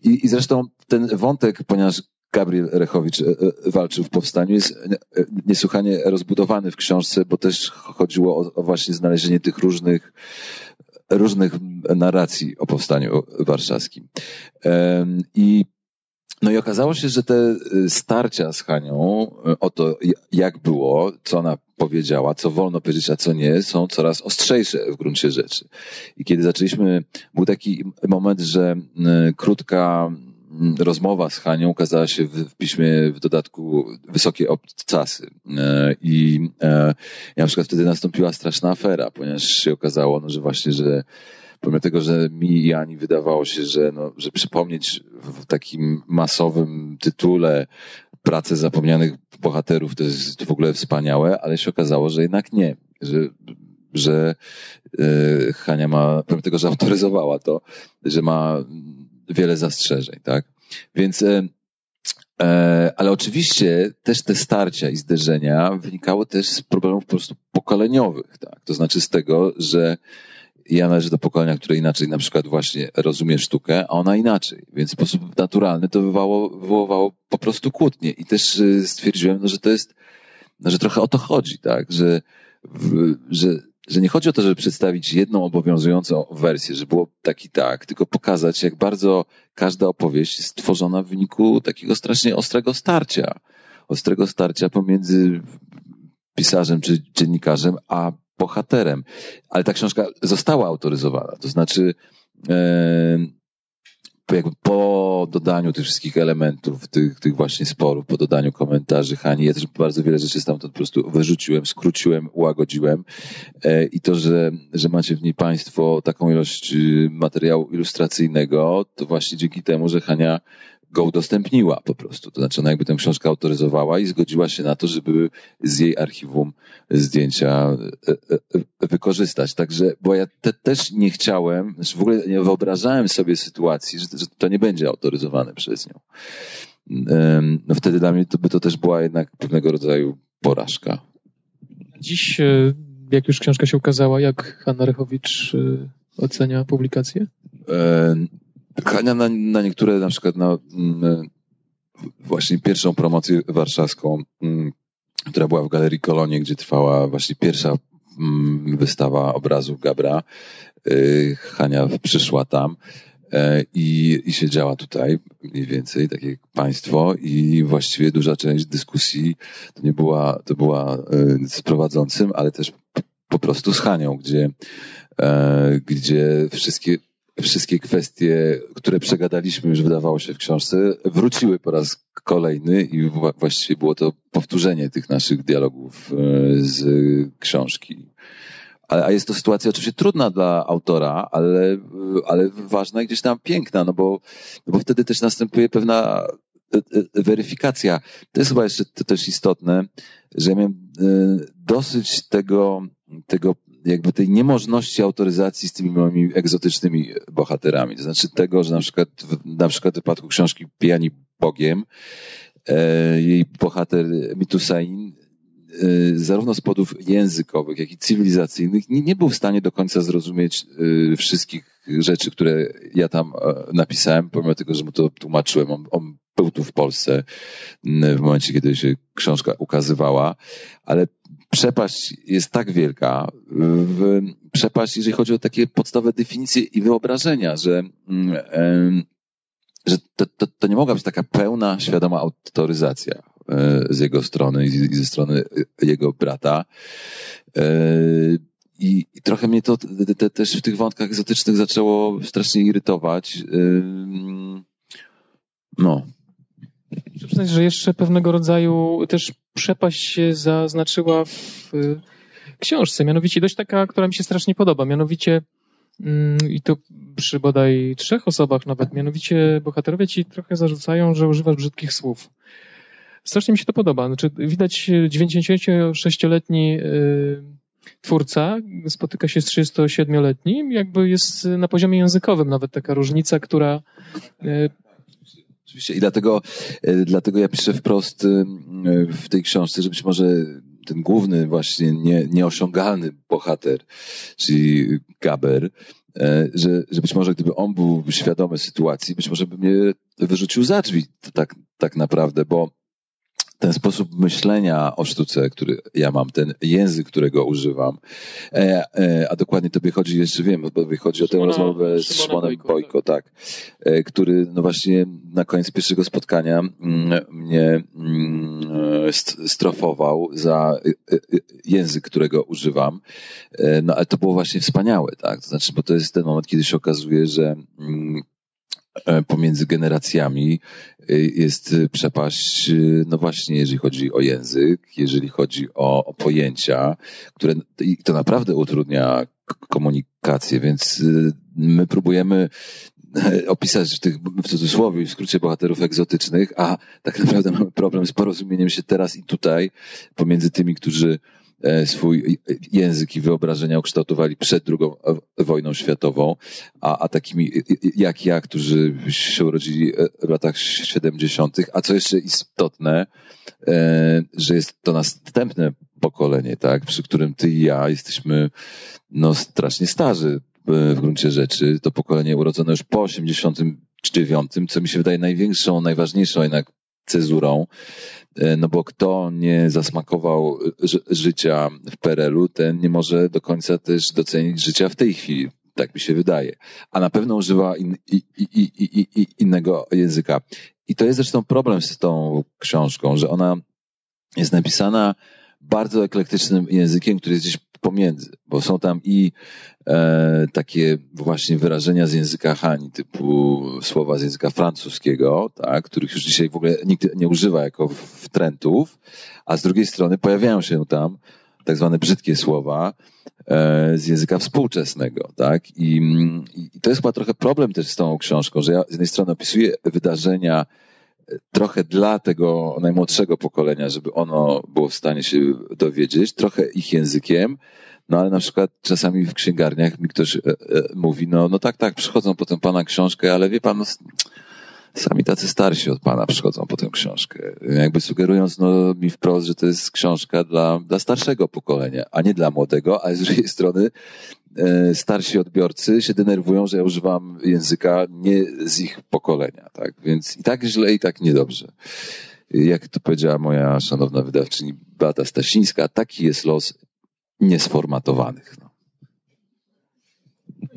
Speaker 4: I, I zresztą ten wątek, ponieważ Gabriel Rechowicz e, e, walczył w powstaniu, jest e, niesłychanie rozbudowany w książce, bo też chodziło o, o właśnie znalezienie tych różnych różnych narracji o powstaniu warszawskim. I no i okazało się, że te starcia z Hanią o to, jak było, co ona powiedziała, co wolno powiedzieć, a co nie, są coraz ostrzejsze w gruncie rzeczy. I kiedy zaczęliśmy, był taki moment, że krótka rozmowa z Hanią ukazała się w, piśmie w dodatku wysokie obcasy. E, I e, na przykład wtedy nastąpiła straszna afera, ponieważ się okazało, no, że właśnie, że pomimo tego, że mi i Ani wydawało się, że, no, że przypomnieć w takim masowym tytule pracę zapomnianych bohaterów to jest w ogóle wspaniałe, ale się okazało, że jednak nie, że że e, Hania ma, pomimo tego, że autoryzowała to, że ma wiele zastrzeżeń, tak? Więc e, e, ale oczywiście też te starcia i zderzenia wynikały też z problemów po prostu pokoleniowych, tak? To znaczy z tego, że ja należę do pokolenia, które inaczej na przykład właśnie rozumie sztukę, a ona inaczej. Więc w sposób naturalny to wywołało, wywoływało po prostu kłótnie. I też stwierdziłem, no, że to jest, no, że trochę o to chodzi, tak? Że, w, że że nie chodzi o to, żeby przedstawić jedną obowiązującą wersję, że było tak i tak, tylko pokazać, jak bardzo każda opowieść jest tworzona w wyniku takiego strasznie ostrego starcia. Ostrego starcia pomiędzy pisarzem czy dziennikarzem, a bohaterem. Ale ta książka została autoryzowana. To znaczy, e, jakby po dodaniu tych wszystkich elementów, tych, tych właśnie sporów, po dodaniu komentarzy Hani, ja też bardzo wiele rzeczy stamtąd po prostu wyrzuciłem, skróciłem, ułagodziłem e, i to, że, że macie w niej Państwo taką ilość y, materiału ilustracyjnego, to właśnie dzięki temu, że Hania go udostępniła po prostu. To znaczy ona jakby tę książkę autoryzowała i zgodziła się na to, żeby z jej archiwum zdjęcia e, e, e, wykorzystać. Także, bo ja te, też nie chciałem, znaczy w ogóle nie wyobrażałem sobie sytuacji, że, że to nie będzie autoryzowane przez nią. No wtedy dla mnie to by to też była jednak pewnego rodzaju porażka.
Speaker 3: Dziś, jak już książka się ukazała, jak Hanna Rechowicz ocenia publikację?
Speaker 4: Hania na, na niektóre, na przykład na mm, właśnie pierwszą promocję warszawską, mm, która była w Galerii Kolonie, gdzie trwała właśnie pierwsza mm, wystawa obrazów Gabra. Y, Hania przyszła tam e, i, i siedziała tutaj mniej więcej, tak jak państwo i właściwie duża część dyskusji to nie była, to była y, z prowadzącym, ale też po prostu z Hanią, gdzie, e, gdzie wszystkie wszystkie kwestie, które przegadaliśmy już wydawało się w książce, wróciły po raz kolejny i właściwie było to powtórzenie tych naszych dialogów e, z książki. A jest to sytuacja oczywiście trudna dla autora, ale, ale ważna i gdzieś tam piękna, no bo, no bo wtedy też następuje pewna e, e, weryfikacja. To jest chyba jeszcze to też istotne, że ja miałem dosyć tego, tego jakby tej niemożności autoryzacji z tymi moimi egzotycznymi bohaterami. To znaczy tego, że na przykład, na przykład w wypadku książki Pijani Bogiem, e, jej bohater Mitusain zarówno z powodów językowych, jak i cywilizacyjnych nie, nie był w stanie do końca zrozumieć e, wszystkich rzeczy, które ja tam e, napisałem, pomimo tego, że mu to tłumaczyłem. On, on był tu w Polsce w momencie, kiedy się książka ukazywała, ale przepaść jest tak wielka, w przepaść, jeżeli chodzi o takie podstawowe definicje i wyobrażenia, że, mm, że to, to, to nie mogła być taka pełna, świadoma autoryzacja e, z jego strony i ze strony jego brata. E, I, i trochę mnie to te, te, też w tych wątkach egzotycznych zaczęło strasznie irytować. E, no,
Speaker 3: Muszę przyznać, że jeszcze pewnego rodzaju też przepaść się zaznaczyła w książce, mianowicie dość taka, która mi się strasznie podoba, mianowicie i to przy bodaj trzech osobach nawet, mianowicie bohaterowie ci trochę zarzucają, że używasz brzydkich słów. Strasznie mi się to podoba. Znaczy, widać 96-letni y, twórca spotyka się z 37-letnim, jakby jest na poziomie językowym nawet taka różnica, która y,
Speaker 4: Oczywiście i dlatego, e, dlatego ja piszę wprost e, w tej książce, że być może ten główny właśnie nie, nieosiągalny bohater, czyli Gaber, e, że, że być może gdyby on był świadomy sytuacji, być może by mnie wyrzucił za drzwi tak, tak naprawdę, bo ten sposób myślenia o sztuce, który ja mam, ten język, którego używam, e, e, a dokładnie tobie chodzi jeszcze, wiem, bo chodzi o tę rozmowę z Szymonem Bojko, tak, e, który no właśnie na koniec pierwszego spotkania mm, mnie mm, strofował za e, e, język, którego używam. E, no ale to było właśnie wspaniałe, tak, to znaczy, bo to jest ten moment, kiedy się okazuje, że mm, e, pomiędzy generacjami jest przepaść, no właśnie, jeżeli chodzi o język, jeżeli chodzi o, o pojęcia, które to naprawdę utrudnia komunikację, więc my próbujemy opisać tych w cudzysłowie w skrócie bohaterów egzotycznych, a tak naprawdę mamy problem z porozumieniem się teraz i tutaj pomiędzy tymi, którzy e, swój język i wyobrażenia ukształtowali przed drugą wojną światową, a, a takimi jak ja, którzy się urodzili w latach 70., a co jeszcze istotne, e, że jest to następne pokolenie, tak, przy którym ty i ja jesteśmy no, strasznie starzy w gruncie rzeczy, to pokolenie urodzone już po 89, co mi się wydaje największą, najważniejszą jednak cezurą, e, no bo kto nie zasmakował życia w PRL-u, ten nie może do końca też docenić życia w tej chwili. Tak mi się wydaje. A na pewno używa in, i, i, i, innego języka. I to jest zresztą problem z tą książką, że ona jest napisana bardzo eklektycznym językiem, który jest gdzieś pomiędzy, bo są tam i e, takie właśnie wyrażenia z języka Hani, typu słowa z języka francuskiego, tak, których już dzisiaj w ogóle nikt nie używa jako wtrętów, a z drugiej strony pojawiają się tam tak zwane brzydkie słowa e, z języka współczesnego, tak? I, I to jest chyba trochę problem też z tą książką, że ja z jednej strony opisuję wydarzenia trochę dla tego najmłodszego pokolenia, żeby ono było w stanie się dowiedzieć, trochę ich językiem, no ale na przykład czasami w księgarniach mi ktoś e, e, mówi, no, no tak, tak, przychodzą potem pana książkę, ale wie pan, no, sami tacy starsi od pana przychodzą po tę książkę. Jakby sugerując no, mi wprost, że to jest książka dla, dla starszego pokolenia, a nie dla młodego, a z drugiej strony starsi odbiorcy się denerwują, że ja używam języka nie z ich pokolenia, tak? Więc i tak źle, i tak niedobrze. Jak to powiedziała moja szanowna wydawczyni Beata Stasińska, taki jest los niesformatowanych. No.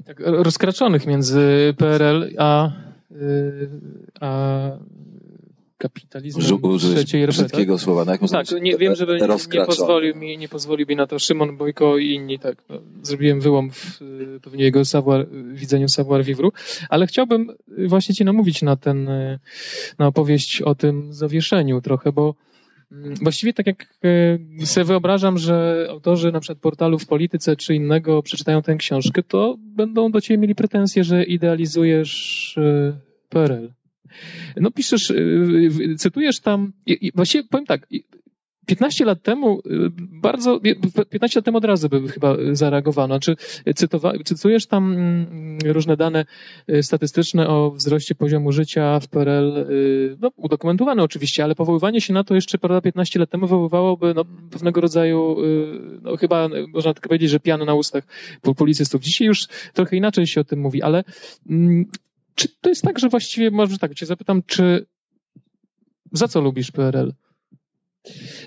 Speaker 3: Tak rozkraczonych między PRL a Y, a kapitalizmem
Speaker 4: trzeciej brzydkiego słowa. No jak
Speaker 3: tak, nie, wiem, żeby nie, pozwolił mi, nie pozwolił mi na to Szymon Bojko i inni. Tak, no, zrobiłem wyłom w y, pewnie jego savoir, widzeniu savoir vivre, ale chciałbym właśnie ci namówić na ten, y, na opowieść o tym zawieszeniu trochę, bo mm, Właściwie tak jak sobie wyobrażam, że autorzy na przykład portalu w polityce czy innego przeczytają tę książkę, to będą do ciebie mieli pretensje, że idealizujesz PRL. No piszesz, y, cytujesz tam, właściwie powiem tak, 15 lat temu y, bardzo, 15 lat temu od razu by chyba zareagowano. Czy cytowa, cytujesz tam mm, różne dane y, statystyczne o wzroście poziomu życia w PRL, no, udokumentowane oczywiście, ale powoływanie się na to jeszcze prawda, 15 lat temu wywoływałoby no, pewnego rodzaju, no, chyba można tak powiedzieć, że piano na ustach policystów. Dzisiaj już trochę inaczej się o tym mówi, ale mm, czy to jest tak, że właściwie, może tak, cię zapytam, czy za co lubisz PRL?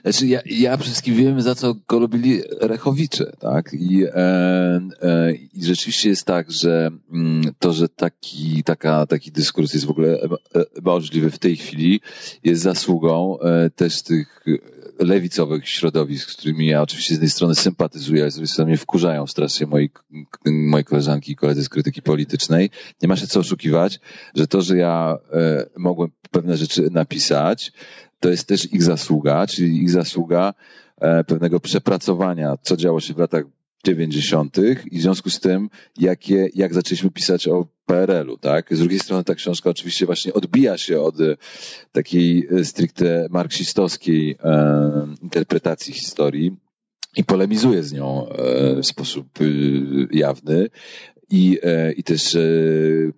Speaker 4: Znaczy, ja, ja przede wszystkim wiem, za co go lubili Rechowicze, tak? I, e, e, i rzeczywiście jest tak, że mm, to, że taki, taka, taki dyskurs jest w ogóle e, możliwy w tej chwili, jest zasługą e, też tych lewicowych środowisk, z którymi ja oczywiście z jednej strony sympatyzuję, ale z drugiej strony mnie wkurzają strasznie moi, moje koleżanki i koledzy z krytyki politycznej. Nie ma się co oszukiwać, że to, że ja e, mogłem pewne rzeczy napisać, to jest też ich zasługa, czyli ich zasługa e, pewnego przepracowania, co działo się w latach 90. i w związku z tym, jakie, jak zaczęliśmy pisać o PRL-u, tak? Z drugiej strony ta książka oczywiście właśnie odbija się od e, takiej e, stricte marksistowskiej e, interpretacji historii i polemizuje z nią e, w sposób jawny i, e, i też e,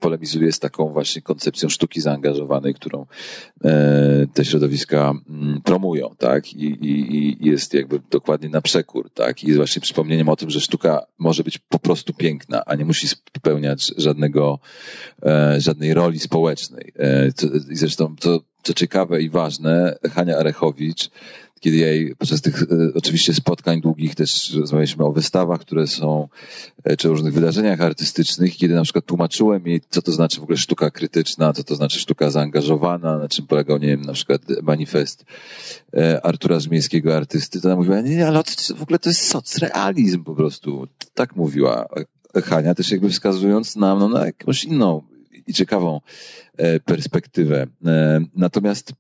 Speaker 4: polemizuje z taką właśnie koncepcją sztuki zaangażowanej, którą e, te środowiska mm, promują, tak? I, i, i jest jakby dokładnie na przekór, tak? I jest właśnie przypomnieniem o tym, że sztuka może być po prostu piękna, a nie musi spełniać żadnego, żadnej roli społecznej. I zresztą to, co ciekawe i ważne, Hania Arechowicz kiedy jej podczas tych e, oczywiście spotkań długich też rozmawialiśmy o wystawach, które są, e, czy różnych wydarzeniach artystycznych, kiedy na przykład tłumaczyłem jej, co to znaczy w ogóle sztuka krytyczna, co to znaczy sztuka zaangażowana, na czym polegał, nie wiem, na przykład manifest e, Artura Zmiejskiego, artysty, to ona mówiła, nie, nie, ale w ogóle to jest socrealizm po prostu. Tak mówiła Hania, też jakby wskazując nam no, na jakąś inną i ciekawą perspektywę. Natomiast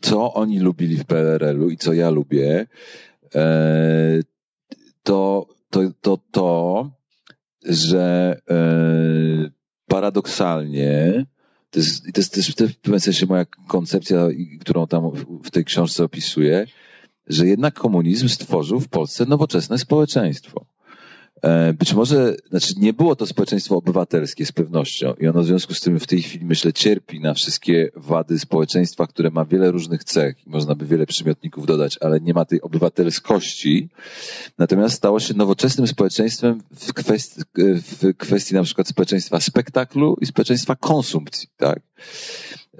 Speaker 4: co oni lubili w PRL-u i co ja lubię, to to, to, to że paradoksalnie to jest, to jest też w pewnym sensie moja koncepcja, którą tam w tej książce opisuję, że jednak komunizm stworzył w Polsce nowoczesne społeczeństwo. E, być może, znaczy nie było to społeczeństwo obywatelskie z pewnością i ono w związku z tym w tej chwili, myślę, cierpi na wszystkie wady społeczeństwa, które ma wiele różnych cech i można by wiele przymiotników dodać, ale nie ma tej obywatelskości. Natomiast stało się nowoczesnym społeczeństwem w kwestii, w kwestii na przykład społeczeństwa spektaklu i społeczeństwa konsumpcji, tak?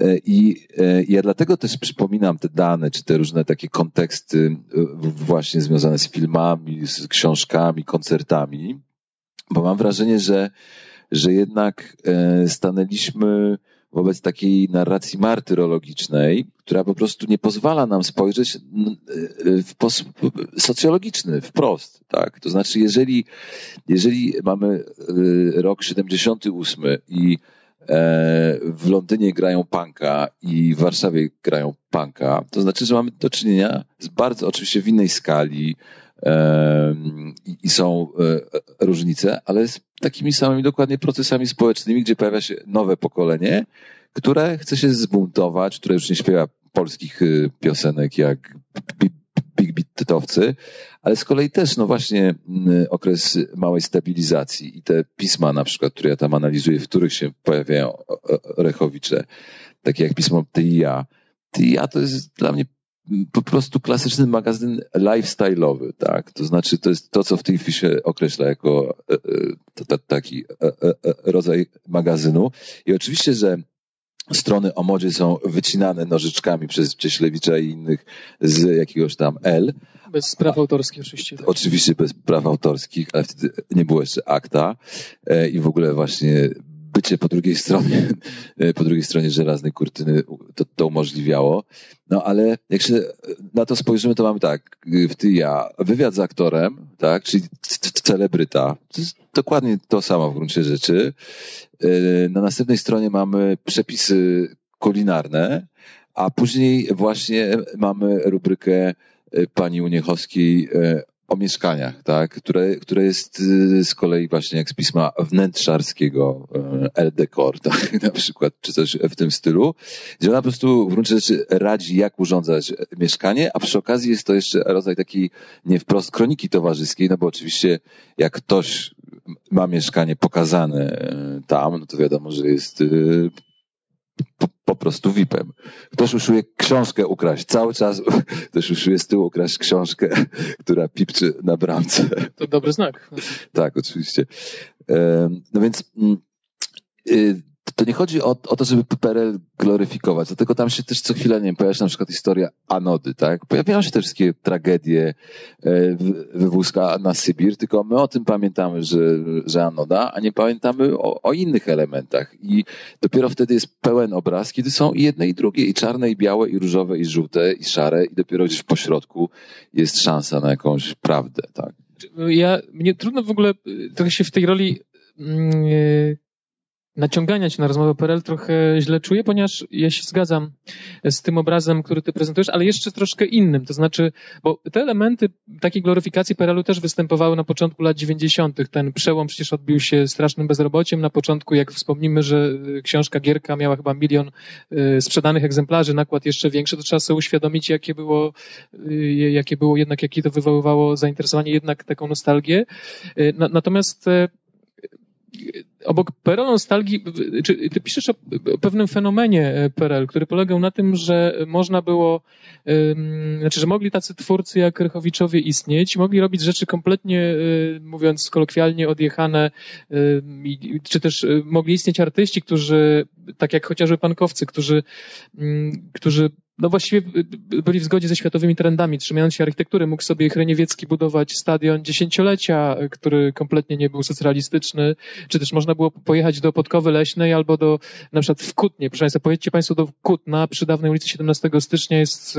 Speaker 4: E, I e, ja dlatego też przypominam te dane, czy te różne takie konteksty e, właśnie związane z filmami, z książkami, koncertami, bo mam wrażenie, że, że jednak stanęliśmy wobec takiej narracji martyrologicznej, która po prostu nie pozwala nam spojrzeć w sposób socjologiczny, wprost. Tak? To znaczy, jeżeli, jeżeli mamy rok 78 i w Londynie grają punka i w Warszawie grają punka, to znaczy, że mamy do czynienia z bardzo, oczywiście w innej skali i są e, różnice, ale z takimi samymi dokładnie procesami społecznymi, gdzie pojawia się nowe pokolenie, które chce się zbuntować, które już nie śpiewa polskich y, piosenek jak big bitowcy, ale z kolei też, no właśnie, mm, okres małej stabilizacji i te pisma na przykład, które ja tam analizuję, w których się pojawiają Rechowicze, takie jak pismo Ty i ja. Ty i ja to jest dla mnie po prostu klasyczny magazyn lifestyle'owy, tak? To znaczy, to jest to, co w tej się określa jako e, e, taki e, rodzaj magazynu. I oczywiście, że strony o modzie są wycinane nożyczkami przez Cieślewicza i innych z jakiegoś tam L.
Speaker 3: Bez praw autorskich oczywiście.
Speaker 4: Tak. Oczywiście bez praw autorskich, ale wtedy nie było jeszcze akta e, i w ogóle właśnie bycie po drugiej stronie, e, po drugiej stronie żelaznej kurtyny to, to umożliwiało. No ale jak się na to spojrzymy, to mamy tak, w ty ja, wywiad z aktorem, tak, czyli celebryta. To jest dokładnie to samo w gruncie rzeczy. E, na następnej stronie mamy przepisy kulinarne, a później właśnie mamy rubrykę e, pani Uniechowskiej o mieszkaniach, tak, które, które jest y, z kolei właśnie jak z pisma wnętrzarskiego El y, Decor, tak, na przykład, czy coś w tym stylu, gdzie ona po prostu w gruncie rzeczy radzi, jak urządzać mieszkanie, a przy okazji jest to jeszcze rodzaj takiej nie wprost kroniki towarzyskiej, no bo oczywiście jak ktoś ma mieszkanie pokazane y, tam, no to wiadomo, że jest po, po prostu VIP-em. Ktoś usiłuje książkę ukraść. Cały czas ktoś usiłuje z tyłu ukraść książkę, która pipczy na bramce.
Speaker 3: To dobry znak.
Speaker 4: Tak, oczywiście. No więc mm, y, to nie chodzi o, o to, żeby PRL gloryfikować, dlatego tam się też co chwilę, nie wiem, pojawia się na przykład historia Anody, tak? Pojawiają się te wszystkie tragedie, e, wywózka na Sybir, tylko my o tym pamiętamy, że, że Anoda, a nie pamiętamy o, o innych elementach i dopiero wtedy jest pełen obraz, kiedy są i jedne i drugie, i czarne, i białe, i różowe, i żółte, i szare, i dopiero gdzieś w pośrodku jest szansa na jakąś prawdę, tak?
Speaker 3: Ja, mnie trudno w ogóle trochę się w tej roli yy naciągania cię na rozmowę PRL trochę źle czuję, ponieważ ja się zgadzam z tym obrazem, który ty prezentujesz, ale jeszcze troszkę innym. To znaczy, bo te elementy takiej gloryfikacji PRL-u też występowały na początku lat 90. Ten przełom przecież odbił się strasznym bezrobociem. Na początku, jak wspomnimy, że książka Gierka miała chyba milion y, sprzedanych egzemplarzy, nakład jeszcze większy, to trzeba sobie uświadomić, jakie było, y, jakie było jednak, jakie to wywoływało zainteresowanie, jednak taką nostalgię. Y, natomiast obok PRL nostalgii, czy ty piszesz o pewnym fenomenie e, PRL, który polegał na tym, że można było, znaczy, że mogli tacy twórcy jak Rychowiczowie istnieć, mogli robić rzeczy kompletnie, e, mówiąc kolokwialnie, odjechane, czy też e, mogli istnieć artyści, którzy, tak jak chociażby pankowcy, którzy, którzy no właściwie byli w zgodzie ze światowymi trendami. Trzymając się architektury, mógł sobie Hryniewiecki budować stadion dziesięciolecia, który kompletnie nie był socjalistyczny, czy też można było pojechać do Podkowy Leśnej albo do, na przykład w Kutnie. Proszę Państwa, pojedźcie Państwo do Kutna, przy dawnej ulicy 17 stycznia jest,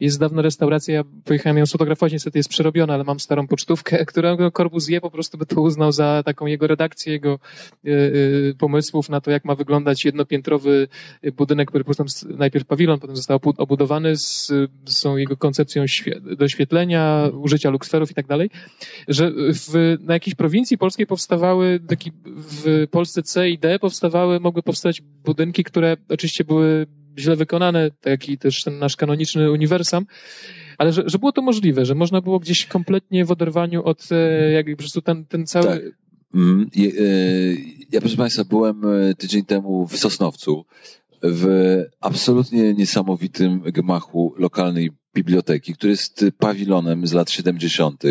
Speaker 3: jest dawna restauracja, ja pojechałem ją sfotografować, niestety jest przerobiona, ale mam starą pocztówkę, którą Corbusier po prostu by to uznał za taką jego redakcję, jego y, y, pomysłów na to, jak ma wyglądać jednopiętrowy budynek, który był najpierw pawilon, potem został obudowany z, są jego koncepcją doświetlenia, użycia luksferów i tak dalej, że w, na jakiejś prowincji polskiej powstawały, taki, w Polsce C i D powstawały, mogły powstać budynki, które oczywiście były źle wykonane, tak jak też ten nasz kanoniczny uniwersam, ale że, że było to możliwe, że można było gdzieś kompletnie w oderwaniu od e, jakby po prostu ten, ten cały... Tak.
Speaker 4: Mm, ja, e, ja, proszę Państwa, byłem e, tydzień temu w Sosnowcu w absolutnie niesamowitym gmachu lokalnej biblioteki, który jest pawilonem z lat 70.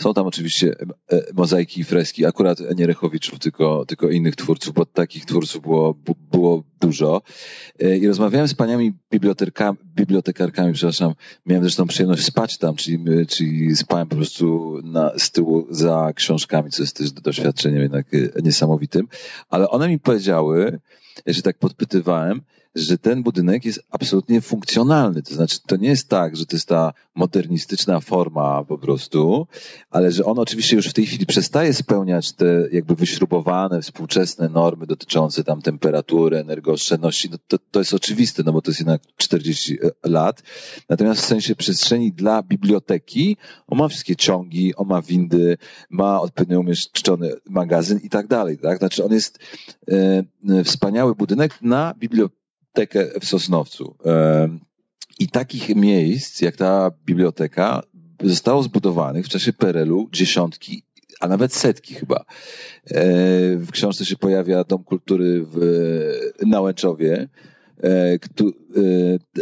Speaker 4: Są tam oczywiście e, mozaiki i freski, akurat nie Rechowiczów, tylko, tylko innych twórców, bo takich twórców było, było dużo. E, I rozmawiałem z paniami bibliotekarkami, przepraszam, miałem zresztą przyjemność spać tam, czyli, czyli spałem po prostu na, z tyłu za książkami, co jest też doświadczeniem jednak e, niesamowitym, ale one mi powiedziały, że tak podpytywałem, że ten budynek jest absolutnie funkcjonalny. To znaczy, to nie jest tak, że to jest ta modernistyczna forma po prostu, ale że on oczywiście już w tej chwili przestaje spełniać te jakby wyśrubowane, współczesne normy dotyczące tam temperatury, energooszczędności. No to, to jest oczywiste, no bo to jest jednak 40 e, lat. Natomiast w sensie przestrzeni dla biblioteki, on ma wszystkie ciągi, on ma windy, ma odpowiednio umieszczony magazyn i tak dalej. Tak? Znaczy, on jest e, wspaniały budynek na bibliotekę bibliotekę w Sosnowcu. I takich miejsc, jak ta biblioteka, zostało zbudowanych w czasie PRL-u dziesiątki, a nawet setki chyba. E, w książce się pojawia Dom Kultury w Nałęczowie, e,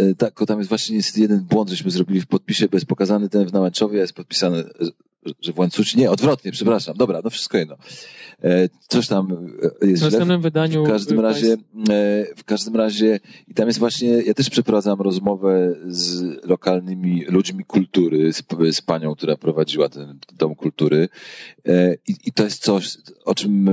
Speaker 4: e, tak, tam jest właśnie jeden błąd, żeśmy zrobili w podpisie, bo jest pokazany ten w Nałęczowie, jest podpisany że w łańcucie, nie, odwrotnie, przepraszam, dobra, no wszystko jedno. E, coś tam e, jest
Speaker 3: w następnym wydaniu.
Speaker 4: W każdym razie, e, w każdym razie, i tam jest właśnie, ja też przeprowadzam rozmowę z lokalnymi ludźmi kultury, z, z panią, która prowadziła ten dom kultury i, i to jest coś, o czym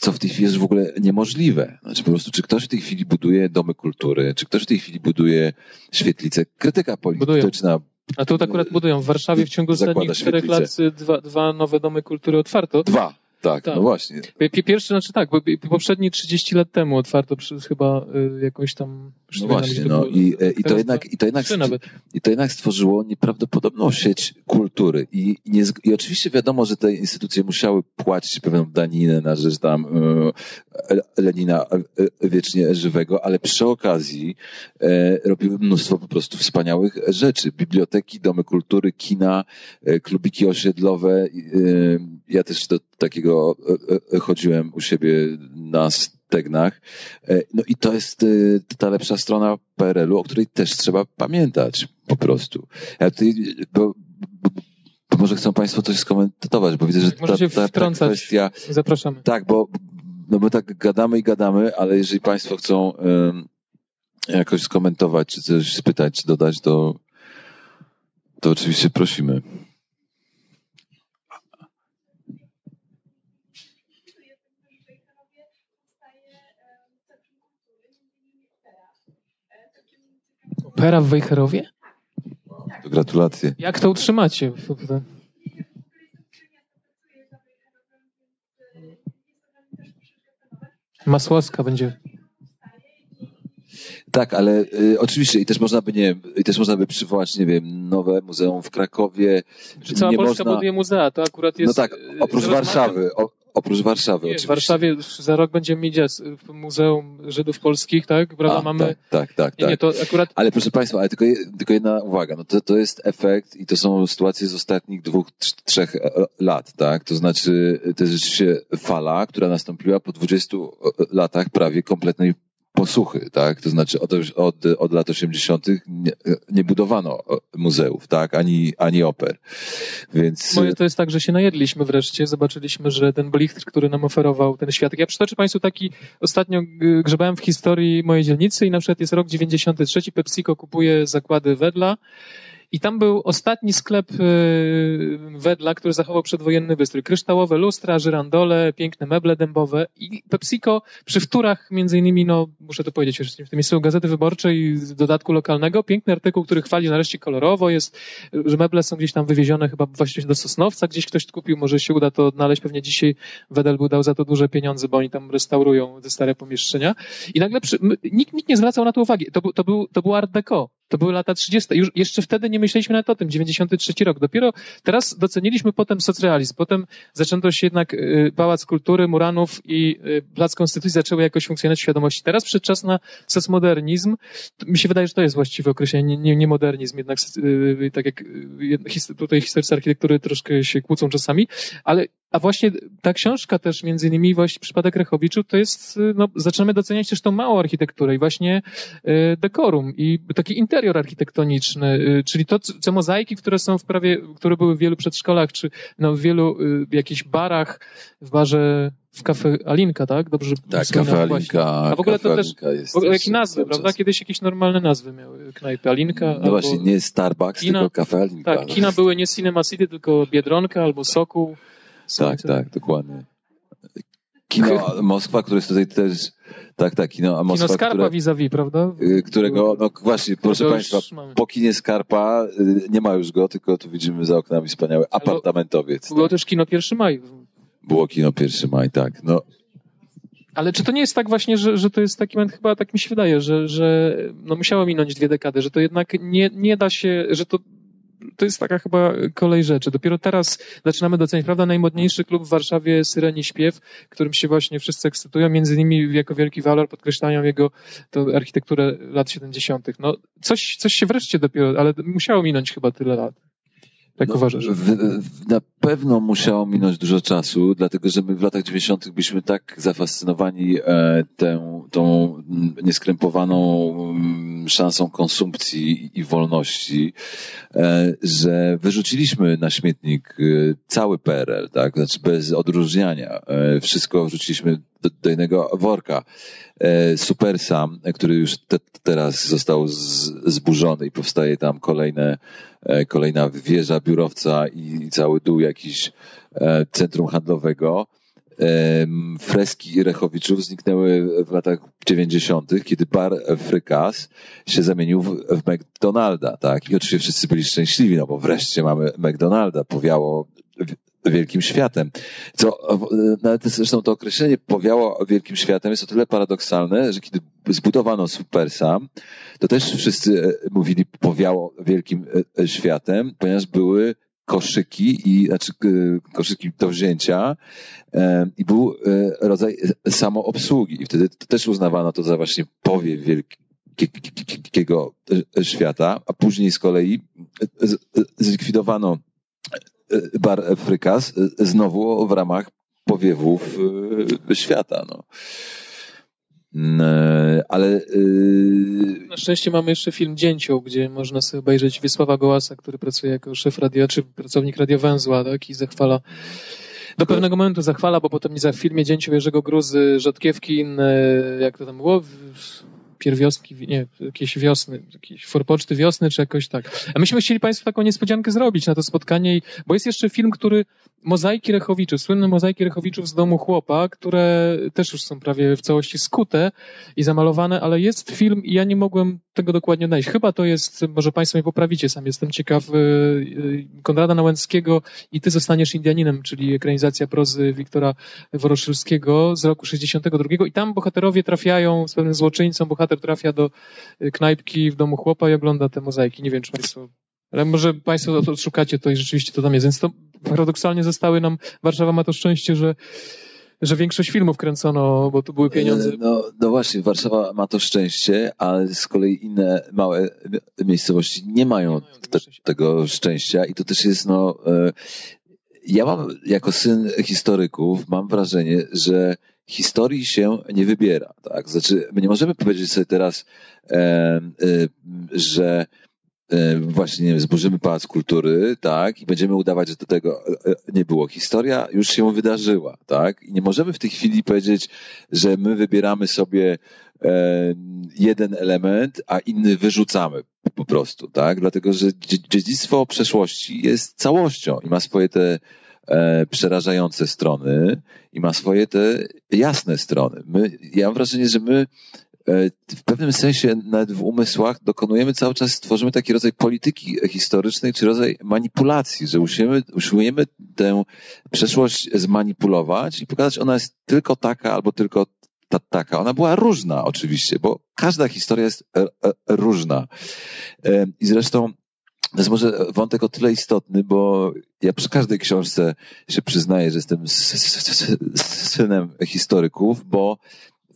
Speaker 4: co w tej chwili jest w ogóle niemożliwe. Znaczy po prostu, czy ktoś w tej chwili buduje domy kultury, czy ktoś w tej chwili buduje świetlicę, krytyka polityczna.
Speaker 3: A tu akurat budują. W Warszawie w ciągu ostatnich czterech lat dwa, dwa nowe domy kultury otwarto.
Speaker 4: Dwa. Tak, tak, no właśnie.
Speaker 3: Pierwszy, znaczy tak, bo poprzedni 30 lat temu otwarto przez chyba y, jakąś tam...
Speaker 4: No właśnie, no i, e, i, to jednak, i, to jednak, i to jednak stworzyło nieprawdopodobną sieć kultury I, i, nie, i oczywiście wiadomo, że te instytucje musiały płacić pewną daninę na rzecz tam e, Lenina e, wiecznie żywego, ale przy okazji robiły mnóstwo po prostu wspaniałych rzeczy. Biblioteki, domy kultury, kina, klubiki osiedlowe. Ja też do takiego e, e, chodziłem u siebie na stegnach. E, no i to jest ta lepsza strona PRL-u, o której też trzeba pamiętać po prostu. Ja tutaj, bo, bo może chcą Państwo coś skomentować, bo widzę, że
Speaker 3: ta, ta, ta kwestia... Zapraszamy.
Speaker 4: Tak, bo no my tak gadamy i gadamy, ale jeżeli Państwo chcą um, jakoś skomentować, czy coś spytać, czy dodać, to, to oczywiście prosimy.
Speaker 3: Opera w Wejherowie?
Speaker 4: Gratulacje.
Speaker 3: Jak to utrzymacie? Masłowska będzie.
Speaker 4: Tak, ale y, oczywiście i też można by nie i też można by przywołać, nie wiem, nowe muzeum w Krakowie.
Speaker 3: Czy cała
Speaker 4: nie
Speaker 3: Polska
Speaker 4: można...
Speaker 3: buduje muzea, to akurat jest...
Speaker 4: No tak, oprócz Warszawy, o, Oprócz Warszawy nie,
Speaker 3: oczywiście. W Warszawie za rok będziemy mieć w Muzeum Żydów Polskich, tak? Prawda?
Speaker 4: A,
Speaker 3: mamy...
Speaker 4: Tak, tak, tak.
Speaker 3: Nie, nie,
Speaker 4: tak.
Speaker 3: to akurat...
Speaker 4: Ale proszę Państwa, ale tylko, tylko jedna uwaga. No to, to jest efekt i to są sytuacje z ostatnich dwóch, trzech e, e, lat, tak? To znaczy, to jest rzeczywiście fala, która nastąpiła po 20 e, latach prawie kompletnej posłuchy, tak? To znaczy od, od, od lat 80. Nie, nie budowano muzeów, tak? Ani, ani oper. Więc...
Speaker 3: Może to jest tak, że się najedliśmy wreszcie, zobaczyliśmy, że ten blichtr, który nam oferował ten świat. Ja przytoczę Państwu taki, ostatnio grzebałem w historii mojej dzielnicy i na przykład jest rok 93, PepsiCo kupuje zakłady Wedla i tam był ostatni sklep y, Wedla, który zachował przedwojenny wystrój. Kryształowe lustra, żyrandole, piękne meble dębowe i PepsiCo przy wtórach, między innymi, no muszę to powiedzieć, w tym miejscu Gazety Wyborczej w dodatku lokalnego, piękny artykuł, który chwali nareszcie kolorowo, jest, że meble są gdzieś tam wywiezione chyba właściwie do Sosnowca, gdzieś ktoś kupił, może się uda to odnaleźć, pewnie dzisiaj Wedel był dał za to duże pieniądze, bo oni tam restaurują te stare pomieszczenia i nagle przy, nikt, nikt nie zwracał na to uwagi. To, to, był, to był art deco. To były lata 30. Już jeszcze wtedy nie myśleliśmy nawet o tym, 93 rok. Dopiero teraz doceniliśmy potem socrealizm. Potem zaczęto się jednak y, Pałac Kultury, Muranów i y, Plac Konstytucji zaczęły jakoś funkcjonować w świadomości. Teraz przyszedł czas na socmodernizm. Mi się wydaje, że to jest właściwe określenie, nie, nie, nie modernizm, jednak y, tak jak tutaj historycy architektury troszkę się kłócą czasami, ale a właśnie ta książka też, między innymi właśnie przypadek Rechowiczu, to jest, no, zaczynamy doceniać też tą małą architekturę i właśnie y, dekorum i taki interior architektoniczny, y, czyli to, te mozaiki, które są w prawie, które były w wielu przedszkolach, czy no, w wielu y, jakichś barach, w barze w kafe Alinka, tak? Dobrze
Speaker 4: Tak, kafe Alinka.
Speaker 3: A w ogóle to też, w ogóle jakie nazwy, prawda? Kiedyś jakieś normalne nazwy miały knajpy. Alinka
Speaker 4: No
Speaker 3: albo
Speaker 4: właśnie, nie Starbucks,
Speaker 3: kina,
Speaker 4: tylko kafe Alinka.
Speaker 3: Tak, kina były nie Cinema City, tylko Biedronka albo Sokół.
Speaker 4: Tak, tak, dokładnie. Kino Moskwa, które jest tutaj też, tak, tak, kino a Moskwa,
Speaker 3: Kino Skarpa
Speaker 4: które,
Speaker 3: vis-a-vis, prawda?
Speaker 4: y, którego, no właśnie, proszę Państwa,
Speaker 3: mamy.
Speaker 4: po kinie Skarpa y, nie ma już go, tylko tu widzimy za oknami wspaniały apartamentowiec.
Speaker 3: Było
Speaker 4: tak.
Speaker 3: też kino 1 maj.
Speaker 4: Było kino 1 maj, tak. No,
Speaker 3: Ale czy to nie jest tak właśnie, że, że to jest taki moment, chyba tak mi się wydaje, że, że no musiało minąć dwie dekady, że to jednak nie, nie da się, że to to jest taka chyba kolej rzeczy. Dopiero teraz zaczynamy doceniać, prawda, najmodniejszy klub w Warszawie Syreni Śpiew, którym się właśnie wszyscy ekscytują, między innymi jako wielki walor podkreślają jego to architekturę lat 70. No coś, coś się wreszcie dopiero, ale musiało minąć chyba tyle lat. Tak
Speaker 4: no,
Speaker 3: uważasz?
Speaker 4: W, w, na pewno musiało minąć dużo czasu, dlatego że my w latach 90. byliśmy tak zafascynowani e, tę, tą nieskrępowaną mm, szansą konsumpcji i wolności, e, że wyrzuciliśmy na śmietnik e, cały PRL, tak? Znaczy bez odróżniania. E, wszystko wrzuciliśmy do, worka. E, Supersam, który już te, teraz został z, zburzony i powstaje tam kolejne, e, kolejna wieża biurowca i, cały dół jakiś e, centrum handlowego. Freski Rechowiczów zniknęły w latach 90., kiedy bar Frykas się zamienił w, w McDonalda, tak? I oczywiście wszyscy byli szczęśliwi, no bo wreszcie mamy McDonalda, powiało wielkim światem. Co, e, nawet zresztą to określenie powiało wielkim światem jest o tyle paradoksalne, że kiedy zbudowano Supersam, to też wszyscy e, mówili powiało wielkim e, światem, ponieważ były koszyki i znaczy koszyki do wzięcia i był rodzaj samoobsługi i wtedy też uznawano to za właśnie powiew wielkiego świata, a później z kolei zlikwidowano bar Frykas znowu w ramach powiewów e, świata. No. Mm, e, Ale e,
Speaker 3: Na szczęście mamy jeszcze film Dzięcioł, gdzie można sobie obejrzeć Wiesława Gołasa, który pracuje jako szef radia, czy pracownik radiowęzła, tak, i zachwala do pewnego momentu zachwala, bo potem za w filmie Dzięcioł Jerzego Gruzy, Rzodkiewki, jak to tam było, pierwiostki, nie, jakieś wiosny, jakieś forpoczty wiosny, czy jakoś tak. A myśmy chcieli Państwu taką niespodziankę zrobić na to spotkanie, bo jest jeszcze film, który, Mozaiki Rechowiczów, słynne Mozaiki Rechowiczów z domu chłopa, które też już są prawie w całości skute i zamalowane, ale jest film i ja nie mogłem tego dokładnie odnaleźć. Chyba to jest, może Państwo mnie poprawicie, sam jestem ciekaw, y, y, Konrada Nałęckiego i Ty zostaniesz Indianinem, czyli ekranizacja prozy Wiktora Woroszylskiego z roku 62 i tam bohaterowie trafiają z pewnym złoczyńcą, bohater trafia do y, knajpki w domu chłopa i ogląda te mozaiki. Nie wiem, czy Państwo ale może Państwo to szukacie to i rzeczywiście to tam jest. Więc to paradoksalnie zostały nam, Warszawa ma to szczęście, że, że większość filmów kręcono, bo tu były pieniądze.
Speaker 4: E, No, no właśnie, Warszawa ma to szczęście, ale z kolei inne małe miejscowości nie mają,
Speaker 3: Nie mają tego
Speaker 4: te,
Speaker 3: szczęścia.
Speaker 4: tego szczęścia i to też jest, no, e, ja mam jako syn historyków, mam wrażenie, że historii się nie wybiera. Tak? Znaczy, my nie możemy powiedzieć sobie teraz, e, e, że e, właśnie nie wiem, zburzymy Pałac Kultury, tak, i będziemy udawać, że do tego e, nie było. Historia już się wydarzyła, tak, i nie możemy w tej chwili powiedzieć, że my wybieramy sobie e, jeden element, a inny wyrzucamy po prostu, tak, dlatego, że dziedzictwo przeszłości jest całością i ma swoje te e, przerażające strony i ma swoje te jasne strony. My, ja mam wrażenie, że my e, w pewnym sensie nawet w umysłach dokonujemy cały czas, tworzymy taki rodzaj polityki historycznej, czy rodzaj manipulacji, że usiłujemy, usiłujemy tę przeszłość zmanipulować i pokazać, ona jest tylko taka albo tylko ta, taka. Ona była różna oczywiście, bo każda historia jest e, różna. I zresztą to jest może wątek o tyle istotny, bo ja przy każdej książce się przyznaję, że jestem synem historyków, bo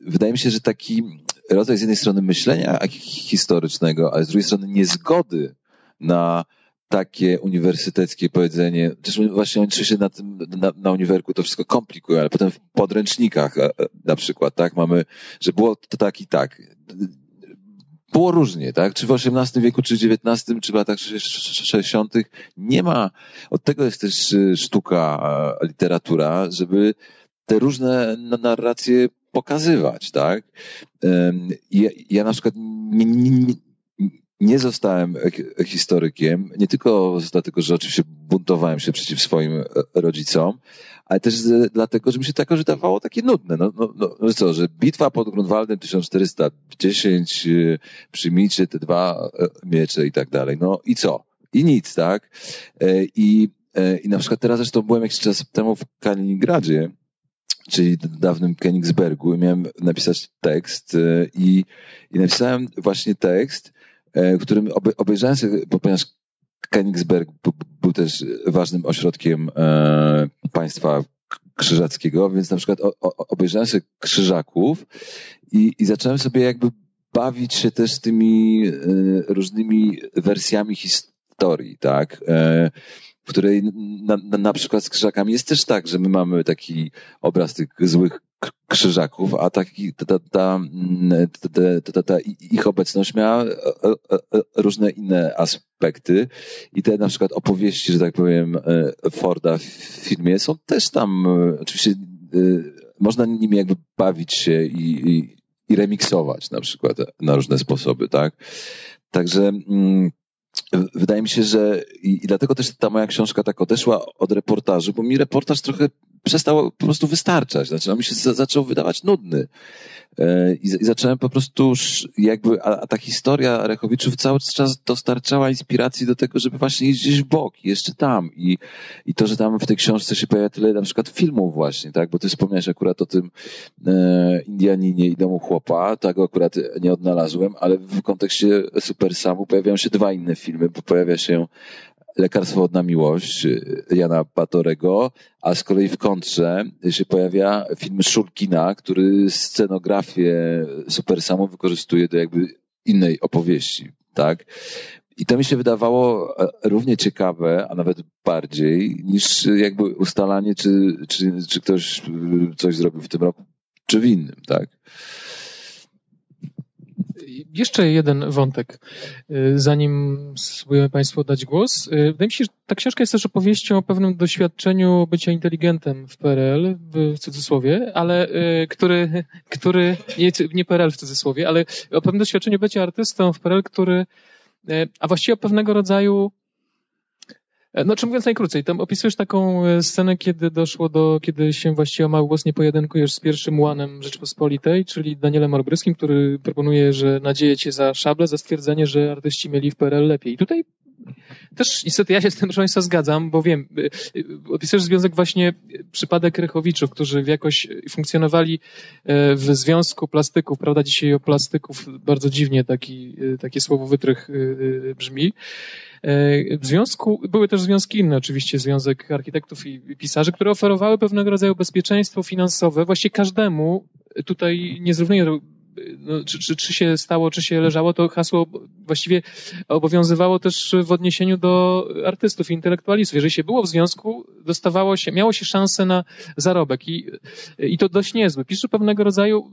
Speaker 4: wydaje mi się, że taki rodzaj z jednej strony myślenia historycznego, ale z drugiej strony niezgody na takie uniwersyteckie powiedzenie, też właśnie oni się na tym, na, na uniwerku to wszystko komplikują, ale potem w podręcznikach e, e, na przykład, tak, mamy, że było to tak i tak było różnie, tak? Czy w XVIII wieku, czy w XIX, czy w latach 60. Nie ma, od tego jest też y, sztuka, literatura, żeby te różne narracje pokazywać, tak? Ja, ja na przykład nie, nie, nie zostałem historykiem, nie tylko dlatego, że oczywiście buntowałem się przeciw swoim e, rodzicom, ale też dlatego, że mi się to jakoś takie nudne. No, no, no, no co, że bitwa pod Grunwaldem 1410, y, przyjmijcie te dwa e, miecze i tak dalej. No i co? I nic, tak? E, I, i na przykład teraz zresztą byłem jakiś czas temu w Kaliningradzie, czyli dawnym Königsbergu i miałem napisać tekst i, i napisałem właśnie tekst, w którym obejrzałem sobie, ponieważ Königsberg był też ważnym ośrodkiem e, państwa krzyżackiego, więc na przykład obejrzałem sobie krzyżaków i, i zacząłem sobie jakby bawić się też tymi e, różnymi wersjami historii, tak? E, w której na, na, na, przykład z krzyżakami jest też tak, że my mamy taki obraz tych złych krzyżaków, a taki, ta, ta, ich obecność miała e, e, e, różne inne aspekty i te na przykład opowieści, że tak powiem, Forda w filmie są też tam, oczywiście można nimi jakby bawić się i, i, i remiksować na przykład na różne sposoby, tak? Także mm, wydaje mi się, że i, dlatego też ta moja książka tak odeszła od reportażu, bo mi reportaż trochę przestał po prostu wystarczać. Znaczy, on mi się zaczął wydawać nudny. E, I, i zacząłem po prostu jakby, a, a, ta historia Rechowiczów cały czas dostarczała inspiracji do tego, żeby właśnie iść gdzieś w bok, jeszcze tam. I, I to, że tam w tej książce się pojawia tyle na przykład filmów właśnie, tak? Bo ty wspomniałeś akurat o tym e, Indianinie i domu chłopa, tego akurat nie odnalazłem, ale w kontekście Super Samu pojawiają się dwa inne filmy, bo pojawia się Lekarstwo na miłość y, Jana Batorego, a z kolei w kontrze się pojawia film Szulkina, który scenografię Super Samu wykorzystuje do jakby innej opowieści, tak? I to mi się wydawało e, równie ciekawe, a nawet bardziej, niż jakby ustalanie, czy, czy, czy ktoś y, coś zrobił w tym roku, czy w innym, tak?
Speaker 3: Jeszcze jeden wątek, y, zanim spróbujemy Państwu dać głos. Y, wydaje mi się, że ta książka jest też opowieścią o pewnym doświadczeniu bycia inteligentem w PRL, w cudzysłowie, ale y, który, który nie, nie PRL w cudzysłowie, ale o pewnym doświadczeniu bycia artystą w PRL, który, a właściwie o pewnego rodzaju no, czy mówiąc najkrócej, tam opisujesz taką e, scenę, kiedy doszło do, kiedy się właściwie o mały głos nie pojedynkujesz z pierwszym łanem Rzeczpospolitej, czyli Danielem Orbryskim, który proponuje, że nadzieje cię za szable, za stwierdzenie, że artyści mieli w PRL lepiej. I tutaj też niestety ja się z tym, proszę Państwa, zgadzam, bo wiem, e, opisujesz związek właśnie przypadek Rechowiczów, którzy jakoś funkcjonowali w Związku Plastyków, prawda, dzisiaj o plastyków bardzo dziwnie taki, takie słowo wytrych brzmi. E, w związku, były też związki inne, oczywiście Związek Architektów i Pisarzy, które oferowały pewnego rodzaju bezpieczeństwo finansowe właściwie każdemu. Tutaj nie zrównuję no, czy, czy, czy się stało, czy się leżało, to hasło właściwie obowiązywało też w odniesieniu do artystów intelektualistów. Jeżeli się było w związku, dostawało się, miało się szansę na zarobek i, i to dość niezły. Pisze pewnego rodzaju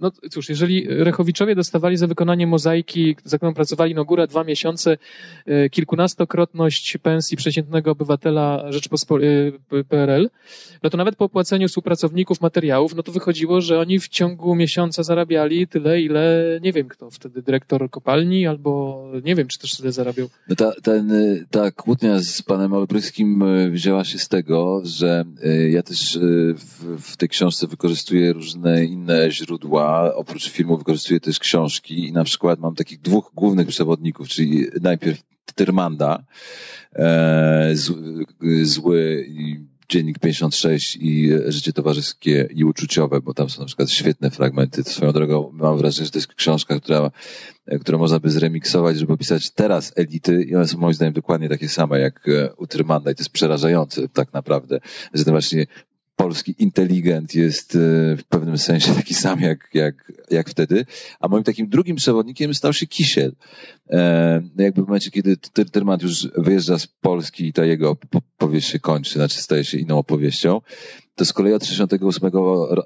Speaker 3: no cóż, jeżeli Rechowiczowie dostawali za wykonanie mozaiki, za którą pracowali no górę dwa miesiące, e, kilkunastokrotność pensji przeciętnego obywatela Rzeczypospolitej PRL, no to nawet po opłaceniu współpracowników materiałów, no to wychodziło, że oni w ciągu miesiąca zarabiali tyle, ile nie wiem kto wtedy, dyrektor kopalni albo nie wiem, czy też tyle zarabiał.
Speaker 4: No ta, ten, ta kłótnia z panem Olbryskim e, wzięła się z tego, że e, ja też w, w tej książce wykorzystuję różne inne źródła, oprócz filmu wykorzystuję też książki i na przykład mam takich dwóch głównych przewodników, czyli najpierw Tyrmanda, e, zły Dziennik 56 i Życie towarzyskie i uczuciowe, bo tam są na przykład świetne fragmenty. Swoją drogą mam wrażenie, że to jest książka, która, którą można by zremiksować, żeby opisać teraz elity i one są moim zdaniem dokładnie takie same jak e, u i to jest przerażające tak naprawdę, że to właśnie polski inteligent jest e, w pewnym sensie taki sam jak, jak, jak wtedy. A moim takim drugim przewodnikiem stał się Kisiel. E, no jakby w momencie, kiedy Tyrmand już wyjeżdża z Polski i ta jego powieść się kończy, znaczy staje się inną opowieścią, to z kolei od 1968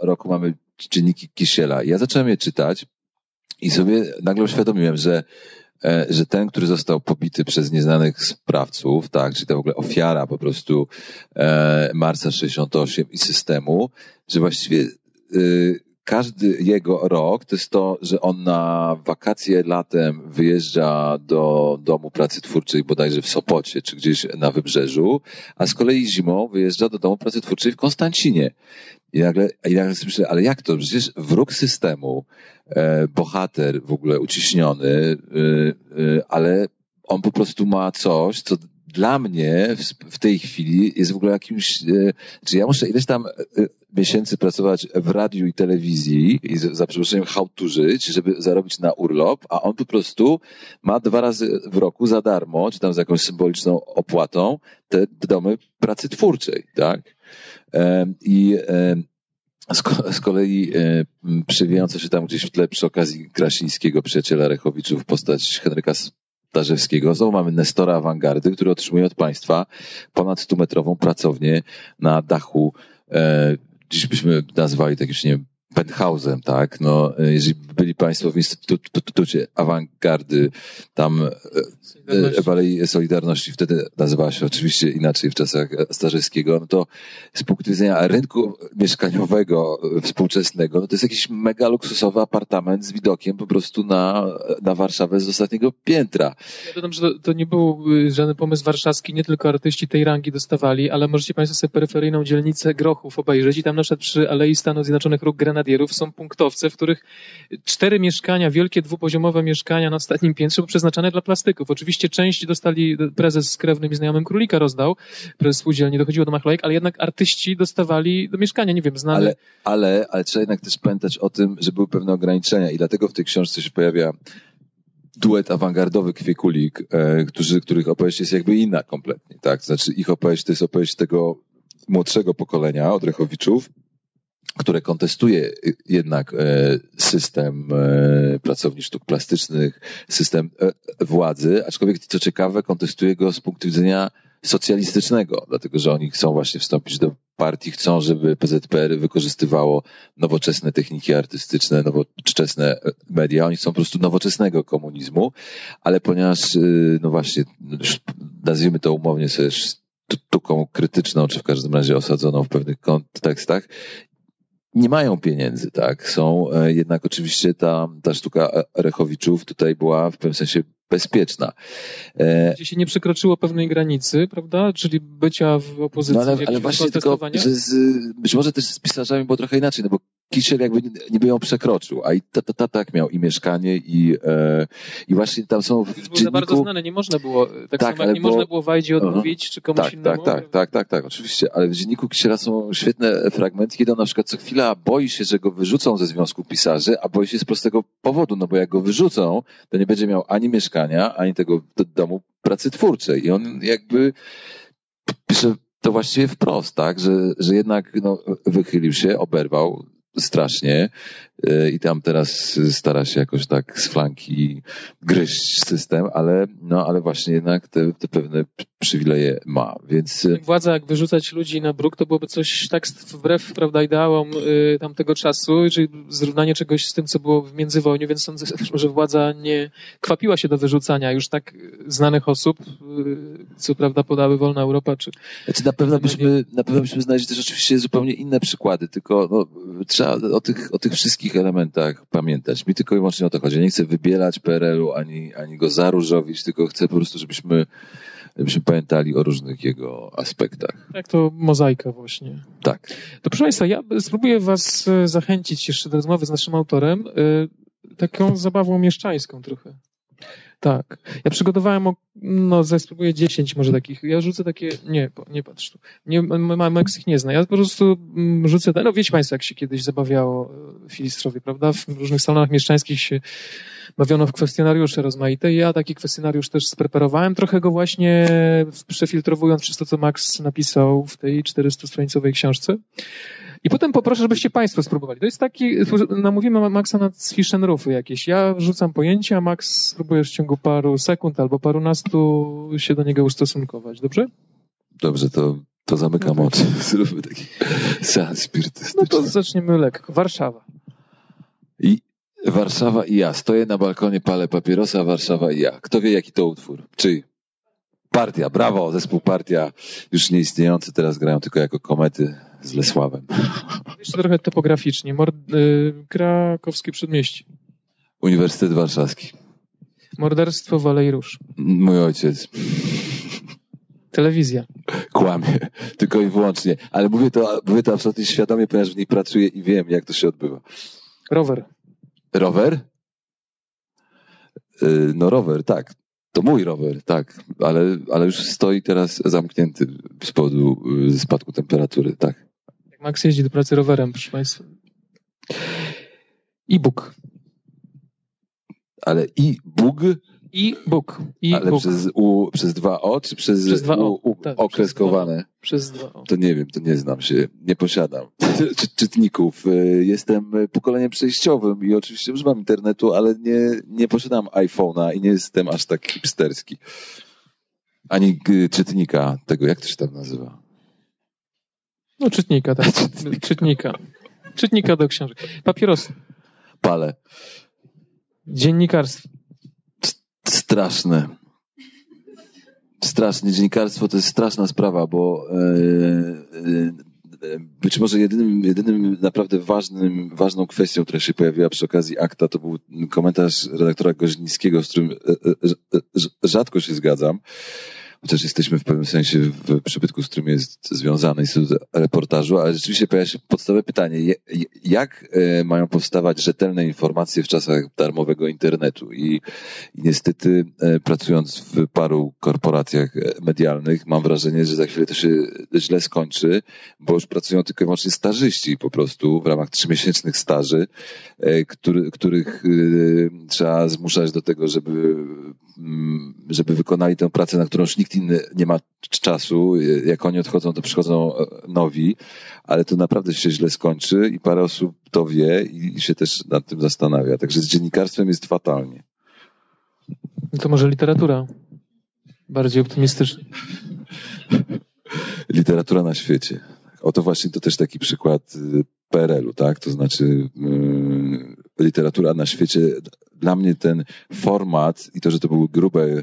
Speaker 4: roku mamy czynniki Kisiela. Ja zacząłem je czytać i sobie nagle uświadomiłem, że że ten, który został pobity przez nieznanych sprawców, tak, czyli to w ogóle ofiara po prostu e, marca 68 i systemu, że właściwie y, każdy jego rok to jest to, że on na wakacje latem wyjeżdża do domu pracy twórczej bodajże w Sopocie czy gdzieś na wybrzeżu, a z kolei zimą wyjeżdża do domu pracy twórczej w Konstancinie. I nagle, i nagle myślę, ale jak to? Przecież wróg systemu, e, bohater w ogóle uciśniony, e, e, ale on po prostu ma coś, co dla mnie w, w, tej chwili jest w ogóle jakimś, e, czy ja muszę ileś tam e, miesięcy pracować w radiu i telewizji i za przeproszeniem hałturzyć, żeby zarobić na urlop, a on po prostu ma dwa razy w roku za darmo, czy tam z jakąś symboliczną opłatą, te domy pracy twórczej, tak? I z kolei przewijająca się tam gdzieś w tle przy okazji Krasińskiego, przyjaciela Rechowiczów, postać Henryka Stażewskiego. Znowu mamy Nestora Awangardy, który otrzymuje od państwa ponad 100-metrową pracownię na dachu, e, dziś byśmy nazwali tak już nie wiem, penthousem, tak? No, jeżeli byli Państwo w Instytucie Awangardy, tam e, w Alei Solidarności, wtedy nazywała się oczywiście inaczej w czasach Starzyckiego, no to z punktu widzenia rynku mieszkaniowego współczesnego, no to jest jakiś mega luksusowy apartament z widokiem po prostu na, na Warszawę z ostatniego piętra.
Speaker 3: Ja dodam, że to, to nie był żaden pomysł warszawski, nie tylko artyści tej rangi dostawali, ale możecie Państwo sobie peryferyjną dzielnicę Grochów obejrzeć i tam na przykład przy Alei Stanów Zjednoczonych Róg Grenadierów są punktowce, w których cztery mieszkania, wielkie dwupoziomowe mieszkania na ostatnim piętrze były przeznaczone dla plastyków. Oczywiście część dostali, prezes z krewnym i znajomym królika rozdał, prezes spółdzielni, dochodziło do machlojek, ale jednak artyści dostawali do mieszkania, nie wiem, znane.
Speaker 4: Ale, ale, ale trzeba jednak też pamiętać o tym, że były pewne ograniczenia i dlatego w tej książce się pojawia duet awangardowy Kwiekulik, e, którzy, których opowieść jest jakby inna kompletnie, tak? Znaczy ich opowieść to jest opowieść tego młodszego pokolenia od Rechowiczów, które kontestuje jednak e, system e, pracowni sztuk plastycznych, system e, władzy, aczkolwiek co ciekawe, kontestuje go z punktu widzenia socjalistycznego, dlatego że oni chcą właśnie wstąpić do partii, chcą, żeby PZPR wykorzystywało nowoczesne techniki artystyczne, nowoczesne media. Oni chcą po prostu nowoczesnego komunizmu, ale ponieważ, no właśnie, nazwijmy to umownie sobie sztuką krytyczną, czy w każdym razie osadzoną w pewnych kontekstach, nie mają pieniędzy, tak? Są e, jednak oczywiście ta, ta sztuka Rechowiczów tutaj była w pewnym sensie bezpieczna.
Speaker 3: E, Gdzie się nie przekroczyło pewnej granicy, prawda? Czyli bycia w opozycji. No
Speaker 4: ale, ale właśnie tylko, że z, być może też z pisarzami było trochę inaczej, no bo Kisiel jakby niby ją przekroczył, a i ta, tak miał i mieszkanie i, e, i właśnie tam są w
Speaker 3: dzienniku... Był bardzo znane, nie można było, tak, tak samo jak nie bo... można było Wajdzie odmówić, uh-huh. czy komuś
Speaker 4: tak,
Speaker 3: innemu.
Speaker 4: Tak, tak, tak, tak, tak, oczywiście, ale w dzienniku Kisiela są świetne fragmenty, kiedy on na przykład co chwila boi się, że go wyrzucą ze Związku Pisarzy, a boi się z prostego powodu, no bo jak go wyrzucą, to nie będzie miał ani mieszkania, ani tego domu pracy twórczej i on jakby pisze to właściwie wprost, tak, że, że jednak no, wychylił się, oberwał strasznie i tam teraz stara się jakoś tak z flanki gryźć system, ale, no, ale właśnie jednak te, te pewne przywileje ma, więc... e,
Speaker 3: Władza, jak wyrzucać ludzi na bruk, to byłoby coś tak wbrew prawda, ideałom y, tamtego czasu, czyli zrównanie czegoś z tym, co było w międzywojniu, więc sądzę, że władza nie kwapiła się do wyrzucania już tak znanych osób, y, co prawda podały Wolna Europa, czy
Speaker 4: Znaczy na pewno byśmy, na pewno byśmy znaleźli też oczywiście zupełnie inne przykłady, tylko no, trzeba o tych, o tych wszystkich elementach pamiętać. Mi tylko i wyłącznie o to chodzi. Nie chcę wybielać PRL-u ani, ani go zaróżowić, tylko chcę po prostu, żebyśmy, żebyśmy pamiętali o różnych jego aspektach.
Speaker 3: jak to mozaika właśnie.
Speaker 4: Tak.
Speaker 3: To proszę Państwa, ja spróbuję Was e, zachęcić jeszcze do rozmowy z naszym autorem, e, taką zabawą mieszczańską trochę. Tak. Ja przygotowałem, no, ze- spróbuję 10 może takich. Ja rzucę takie, nie, nie patrz tu. Nie, Max ich nie zna. Ja po prostu mm, rzucę, no wiecie Państwo, jak się kiedyś zabawiało e, filistrowie, prawda? W różnych salonach mieszczańskich się bawiono w kwestionariusze rozmaite ja taki kwestionariusz też spreparowałem, trochę go właśnie przefiltrowując przez to, co Max napisał w tej 400-stronicowej książce. I potem poproszę, żebyście Państwo spróbowali. To jest taki, namówimy Maxa na roofy jakieś. Ja rzucam pojęcie, a Max spróbujesz w ciągu paru sekund albo parunastu się do niego ustosunkować. Dobrze?
Speaker 4: Dobrze, to, to zamykam
Speaker 3: No
Speaker 4: oczy. Zróbmy taki seans spirytystyczny.
Speaker 3: No to zaczniemy lekko. Warszawa.
Speaker 4: I Warszawa i ja. Stoję na balkonie, palę papierosa, Warszawa i ja. Kto wie, jaki to utwór? Czyj? Partia, brawo, zespół Partia, już nieistniejący, teraz grają tylko jako komety z Lesławem.
Speaker 3: Jeszcze trochę topograficznie. Mord, y, krakowskie przedmieście.
Speaker 4: Uniwersytet Warszawski.
Speaker 3: Morderstwo w Alei Róż.
Speaker 4: Mój ojciec.
Speaker 3: Telewizja.
Speaker 4: Kłamie. Tylko i wyłącznie. Ale mówię to, mówię to absolutnie świadomie, ponieważ w niej pracuję i wiem, jak to się odbywa.
Speaker 3: Rower.
Speaker 4: Rower? Yy, No rower, tak. To mój rower, tak. Ale, ale już stoi teraz zamknięty z powodu yy, spadku temperatury, tak.
Speaker 3: Jak Max jeździ do pracy rowerem, proszę Państwa. E-book.
Speaker 4: Ale i Bóg,
Speaker 3: E-book.
Speaker 4: ale
Speaker 3: E-book.
Speaker 4: przez, u, przez dwa O, czy przez,
Speaker 3: Przez dwa O,
Speaker 4: u, u,
Speaker 3: tak,
Speaker 4: okreskowane?
Speaker 3: Przez dwa o.
Speaker 4: To nie wiem, to nie znam się, nie posiadam Czy, czytników. Yy, Jestem pokoleniem przejściowym i oczywiście używam internetu, ale nie, nie posiadam iPhone'a i nie jestem aż tak hipsterski. Ani y, czytnika tego, jak to się tam nazywa?
Speaker 3: No, czytnika, tak. Czytnika. Czytnika do książek. Papierosy.
Speaker 4: Pale.
Speaker 3: Dziennikarstwo.
Speaker 4: Straszne. Strasznie. Dziennikarstwo to jest straszna sprawa, bo e, e, być może jedynym, jedynym naprawdę ważnym, ważną kwestią, która się pojawiła przy okazji akta, to był komentarz redaktora Goźnickiego, z którym e, e, e, rzadko się zgadzam. Chociaż jesteśmy w pewnym sensie w przybytku, z którym jest związany Instytut Reportażu, ale rzeczywiście pojawia się podstawowe pytanie, jak e, mają powstawać rzetelne informacje w czasach darmowego internetu? I, i niestety, e, pracując w paru korporacjach e, medialnych, mam wrażenie, że za chwilę to się źle skończy, bo już pracują tylko i wyłącznie stażyści po prostu w ramach trzymiesięcznych staży, który, których trzeba zmuszać do tego, żeby, mm, żeby wykonali tę pracę, na którą już nikt inny nie ma czasu. Jak oni odchodzą, to przychodzą e, nowi, ale to naprawdę się źle skończy i parę osób to wie i się też nad tym zastanawia. Także z dziennikarstwem jest fatalnie.
Speaker 3: To może literatura. Bardziej optymistycznie.
Speaker 4: Literatura na świecie. Oto właśnie to też taki przykład y, PRL-u, tak? To znaczy y, literatura na świecie. Dla mnie ten format i to, że to były grube,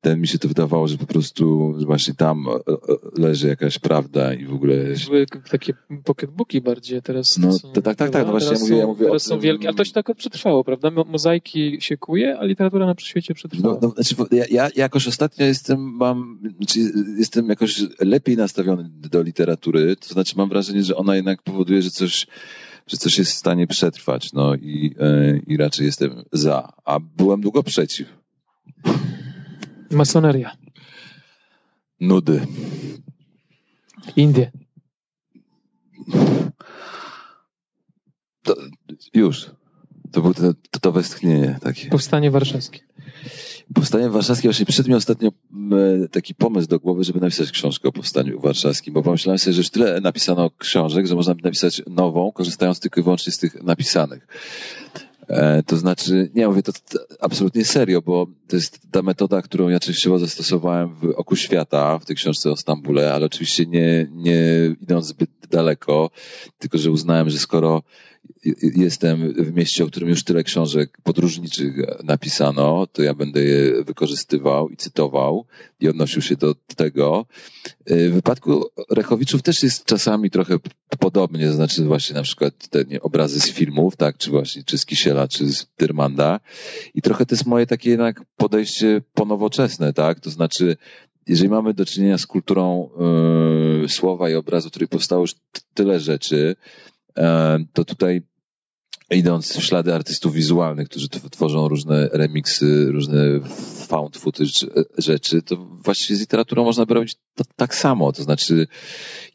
Speaker 4: ten mi się to wydawało, że po prostu właśnie tam e, e, leży jakaś prawda i w ogóle
Speaker 3: Były takie pocketbooki bardziej teraz.
Speaker 4: No,
Speaker 3: są-
Speaker 4: tak, tak, tak, no właśnie ja mówię- ja mówię
Speaker 3: Teraz są wielkie, ale to się tak przetrwało, prawda? Mo- Mozaiki się kuje, a literatura na świecie przetrwała.
Speaker 4: No, no, znaczy, ja, ja jakoś ostatnio jestem, mam, znaczy, jestem jakoś lepiej nastawiony do literatury, to znaczy mam wrażenie, że ona jednak powoduje, że coś, że coś jest w stanie przetrwać, no i, e, i raczej jestem za, a byłem długo przeciw.
Speaker 3: Masoneria.
Speaker 4: Nudy.
Speaker 3: Indie.
Speaker 4: To, już. To było to, to, to westchnienie takie.
Speaker 3: Powstanie warszawskie.
Speaker 4: Powstanie warszawskie, właśnie przyszedł mi ostatnio mm, taki pomysł do głowy, żeby napisać książkę o powstaniu warszawskim, bo pomyślałem sobie, że już tyle napisano książek, że można by napisać nową, korzystając tylko i wyłącznie z tych napisanych. E, to znaczy, nie mówię to absolutnie serio, bo to jest ta metoda, którą ja częściowo zastosowałem w Oku Świata, w tej książce o Stambule, ale oczywiście nie, nie idąc zbyt daleko, tylko że uznałem, że skoro jestem w mieście, o którym już tyle książek podróżniczych napisano, to ja będę je wykorzystywał i cytował i odnosił się do tego. W wypadku Rechowiczów też jest czasami trochę podobnie, to znaczy właśnie na przykład te obrazy z filmów, tak, czy właśnie, czy z Kisiela, czy z Tyrmanda i trochę to jest moje takie jednak podejście ponowoczesne, tak, to znaczy jeżeli mamy do czynienia z kulturą yy, słowa i obrazu, której powstało już tyle rzeczy, to tutaj idąc w ślady artystów wizualnych, którzy tworzą różne remiksy, różne found footage rzeczy, to właściwie z literaturą można by robić to, tak samo. To znaczy,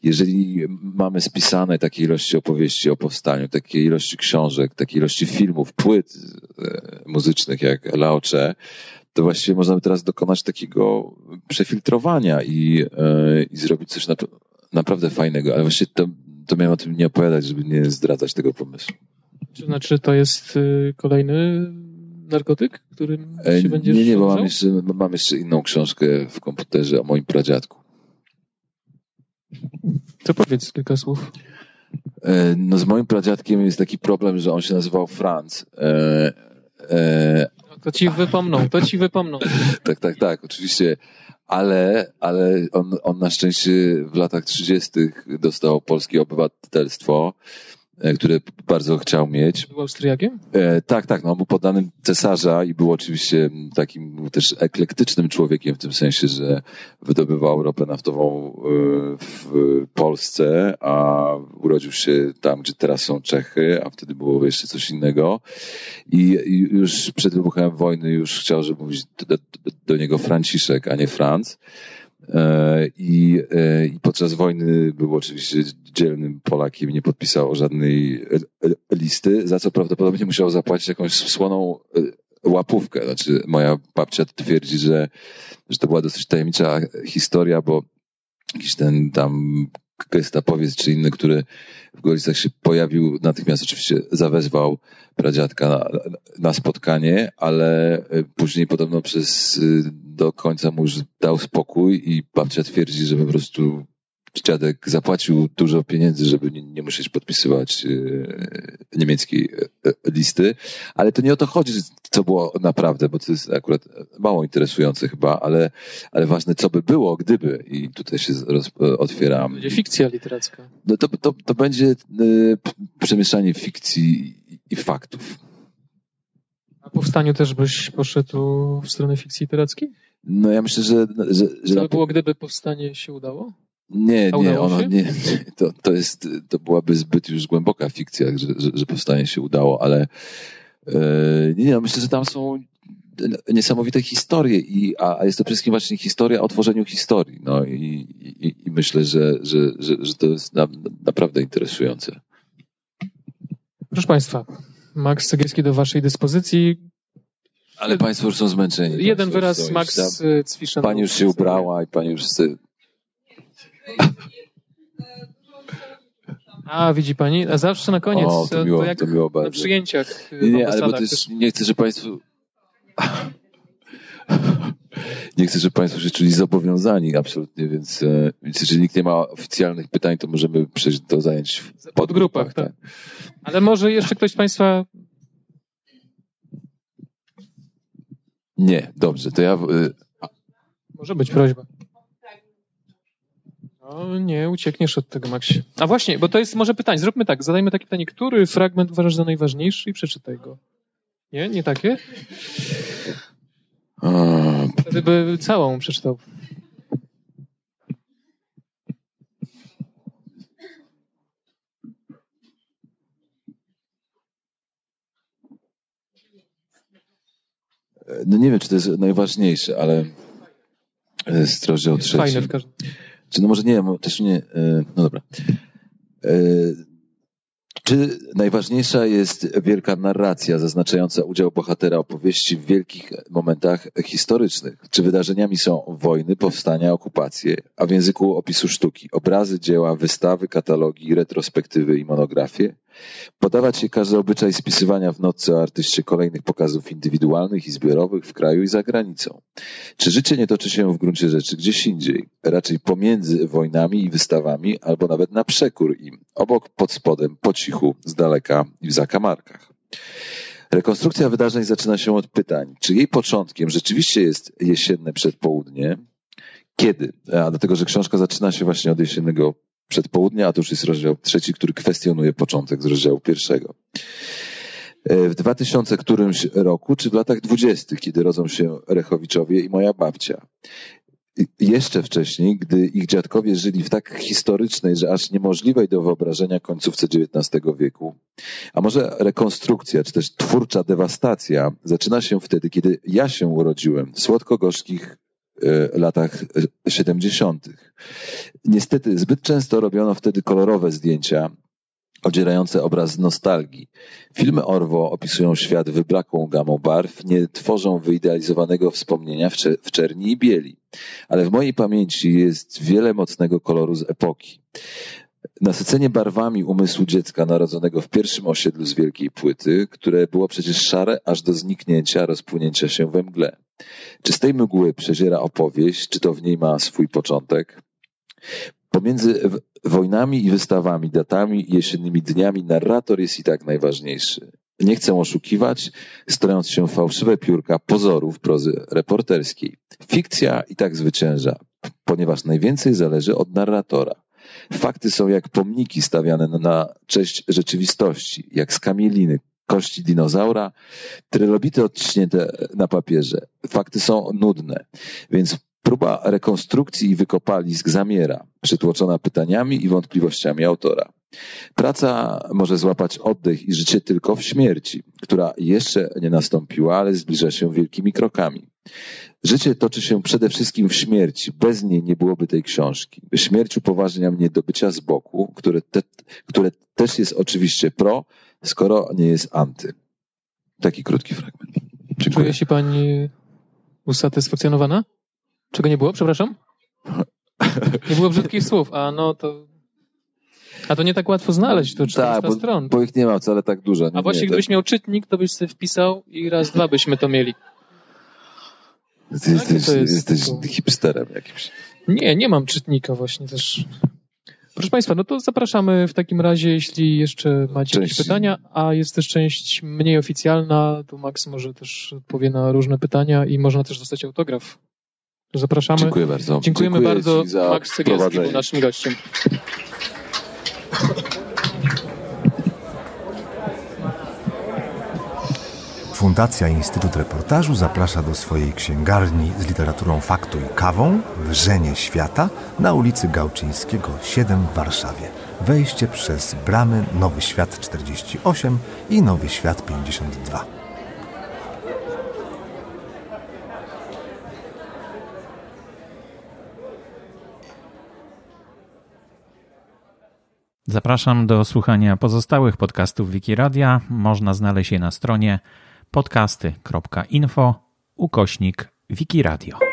Speaker 4: jeżeli mamy spisane takie ilości opowieści o powstaniu, takie ilości książek, takie ilości filmów, płyt e, muzycznych jak Laocze, to właściwie można by teraz dokonać takiego przefiltrowania i, e, i zrobić coś naprawdę fajnego. Ale właśnie to to miałem o tym nie opowiadać, żeby nie zdradzać tego pomysłu.
Speaker 3: To znaczy, to jest y, kolejny narkotyk, którym e, się będziesz
Speaker 4: Nie, nie, bo mam jeszcze, mam jeszcze inną książkę w komputerze o moim pradziadku.
Speaker 3: To powiedz kilka słów.
Speaker 4: E, no z moim pradziadkiem jest taki problem, że on się nazywał Franz. E,
Speaker 3: no to ci wypomną, to ci wypomną.
Speaker 4: tak, tak, tak, oczywiście ale, ale on, on na szczęście w latach 30. dostał polskie obywatelstwo, które bardzo chciał mieć.
Speaker 3: Był Austriakiem?
Speaker 4: E, tak, tak. No, był poddanym cesarza i był oczywiście takim też eklektycznym człowiekiem w tym sensie, że wydobywał ropę naftową e, w Polsce, a urodził się tam, gdzie teraz są Czechy, a wtedy było jeszcze coś innego. I, już przed wybuchem wojny już chciał, żeby mówić do, do, do niego Franciszek, a nie Franz. E, I, e, I podczas wojny był oczywiście dzielnym Polakiem, nie podpisał żadnej listy, za co prawdopodobnie musiał zapłacić jakąś słoną e, łapówkę. Znaczy, moja babcia twierdzi, że, że to była dosyć tajemnicza historia, bo jakiś ten tam gestapowiec czy inny, który w Gorlicach się pojawił, natychmiast oczywiście zawezwał pradziadka na, na spotkanie, ale później podobno przez do końca mu już dał spokój i babcia twierdzi, że po prostu dziadek zapłacił dużo pieniędzy, żeby nie, nie musieć podpisywać e, niemieckiej e, listy, ale to nie o to chodzi, co było naprawdę, bo to jest akurat mało interesujące chyba, ale, ale ważne, co by było, gdyby i tutaj się roz, otwieram.
Speaker 3: Będzie fikcja literacka.
Speaker 4: No to, to, to będzie e, przemieszanie fikcji i faktów.
Speaker 3: A powstaniu też byś poszedł w stronę fikcji literackiej?
Speaker 4: No ja myślę, że... że, że
Speaker 3: Co by było, gdyby powstanie się udało?
Speaker 4: Nie, nie, ono, nie, to, to jest, to byłaby zbyt już głęboka fikcja, że, że, że powstanie się udało, ale e, nie, nie, myślę, że tam są niesamowite historie, i, a, a jest to przede wszystkim właśnie historia o tworzeniu historii. No i, i, i myślę, że, że, że, że to jest na, naprawdę interesujące.
Speaker 3: Proszę Państwa, Max Cegielski do Waszej dyspozycji.
Speaker 4: Ale Państwo już są zmęczeni.
Speaker 3: Jeden wyraz Max Cwiszen.
Speaker 4: Pani już się ubrała i Pani już
Speaker 3: a, widzi pani, a zawsze na koniec,
Speaker 4: o, to, miło, to to miło
Speaker 3: na przyjęciach.
Speaker 4: Nie, nie ale bo też nie chcę, że państwo... nie chcę, żeby państwo się czuli zobowiązani absolutnie, więc, e, więc jeżeli nikt nie ma oficjalnych pytań, to możemy przejść do zajęć w podgrupach. podgrupach tak. tak.
Speaker 3: Ale może jeszcze ktoś z państwa...
Speaker 4: Nie, dobrze, to ja... E,
Speaker 3: może być prośba. O nie, uciekniesz od tego, Maxie. A właśnie, bo to jest może pytanie. Zróbmy tak, zadajmy takie pytanie. Który fragment uważasz za najważniejszy i przeczytaj go. Nie? Nie takie? Wtedy by całą przeczytał.
Speaker 4: No nie wiem, czy to jest najważniejsze, ale jest rozdział trzeci.
Speaker 3: Fajne w każdym
Speaker 4: czy no może nie, też nie, e, no dobra. E, Czy najważniejsza jest wielka narracja zaznaczająca udział bohatera opowieści w wielkich momentach historycznych? Czy wydarzeniami są wojny, powstania, okupacje, a w języku opisu sztuki obrazy, dzieła, wystawy, katalogi, retrospektywy i monografie? Podawać się każdy obyczaj spisywania w nocce o artyście kolejnych pokazów indywidualnych i zbiorowych w kraju i za granicą. Czy życie nie toczy się w gruncie rzeczy gdzieś indziej, raczej pomiędzy wojnami i wystawami, albo nawet na przekór im, obok, pod spodem, po cichu, z daleka i w zakamarkach? Rekonstrukcja wydarzeń zaczyna się od pytań, czy jej początkiem rzeczywiście jest jesienne przedpołudnie, kiedy? A dlatego, że książka zaczyna się właśnie od jesiennego przedpołudnia, a to już jest rozdział trzeci, który kwestionuje początek z rozdziału pierwszego. E, w 2000 którymś roku, czy w latach dwudziestych, kiedy rodzą się Rechowiczowie i moja babcia. Jeszcze wcześniej, gdy ich dziadkowie żyli w tak historycznej, że aż niemożliwej do wyobrażenia końcówce XIX wieku. A może rekonstrukcja, czy też twórcza dewastacja zaczyna się wtedy, kiedy ja się urodziłem w słodko-gorzkich latach 70. Niestety zbyt często robiono wtedy kolorowe zdjęcia odzierające obraz nostalgii. Filmy Orwo opisują świat wyblakłą gamą barw, nie tworzą wyidealizowanego wspomnienia w czerni i bieli. Ale w mojej pamięci jest wiele mocnego koloru z epoki. Nasycenie barwami umysłu dziecka narodzonego w pierwszym osiedlu z wielkiej płyty, które było przecież szare aż do zniknięcia, rozpłynięcia się we mgle. Czy z tej mgły przeziera opowieść, czy to w niej ma swój początek? Pomiędzy wojnami i wystawami, datami i jesiennymi dniami narrator jest i tak najważniejszy. Nie chcę oszukiwać, strojąc się fałszywe piórka pozorów prozy reporterskiej. Fikcja i tak zwycięża, ponieważ najwięcej zależy od narratora. Fakty są jak pomniki stawiane na cześć rzeczywistości, jak skamieliny, kości dinozaura, trylobity odciśnięte na papierze. Fakty są nudne, więc próba rekonstrukcji i wykopalisk zamiera, przytłoczona pytaniami i wątpliwościami autora. Praca może złapać oddech i życie tylko w śmierci, która jeszcze nie nastąpiła, ale zbliża się wielkimi krokami. Życie toczy się przede wszystkim w śmierci. Bez niej nie byłoby tej książki. Śmierć upoważnia mnie do bycia z boku, które, te, które też jest oczywiście pro, skoro nie jest anty. Taki krótki fragment.
Speaker 3: Dziękuję. Czuje się pani usatysfakcjonowana? Czego nie było, przepraszam? Nie było brzydkich słów, a no to... A to nie tak łatwo znaleźć, to 400
Speaker 4: tak, bo,
Speaker 3: stron.
Speaker 4: bo ich nie ma wcale tak dużo.
Speaker 3: Nie, a właśnie nie, gdybyś tak... miał czytnik, to byś sobie wpisał i raz, dwa byśmy to mieli.
Speaker 4: Ty jesteś, jest jesteś to... hipsterem jakimś.
Speaker 3: Nie, nie mam czytnika właśnie też. Proszę Państwa, no to zapraszamy w takim razie, jeśli jeszcze macie jakieś pytania, a jest też część mniej oficjalna, to Max może też odpowie na różne pytania i można też dostać autograf. Zapraszamy.
Speaker 4: Dziękuję bardzo.
Speaker 3: Dziękujemy Dziękuję bardzo. Max Cegielski był naszym gościem.
Speaker 2: Fundacja Instytut Reportażu zaprasza do swojej księgarni z literaturą faktu i kawą Wrzenie Świata na ulicy Gałczyńskiego 7 w Warszawie. Wejście przez bramy Nowy Świat 48 i Nowy Świat 52.
Speaker 1: Zapraszam do słuchania pozostałych podcastów Wikiradia. Można znaleźć je na stronie podcasty.info ukośnik Wikiradio.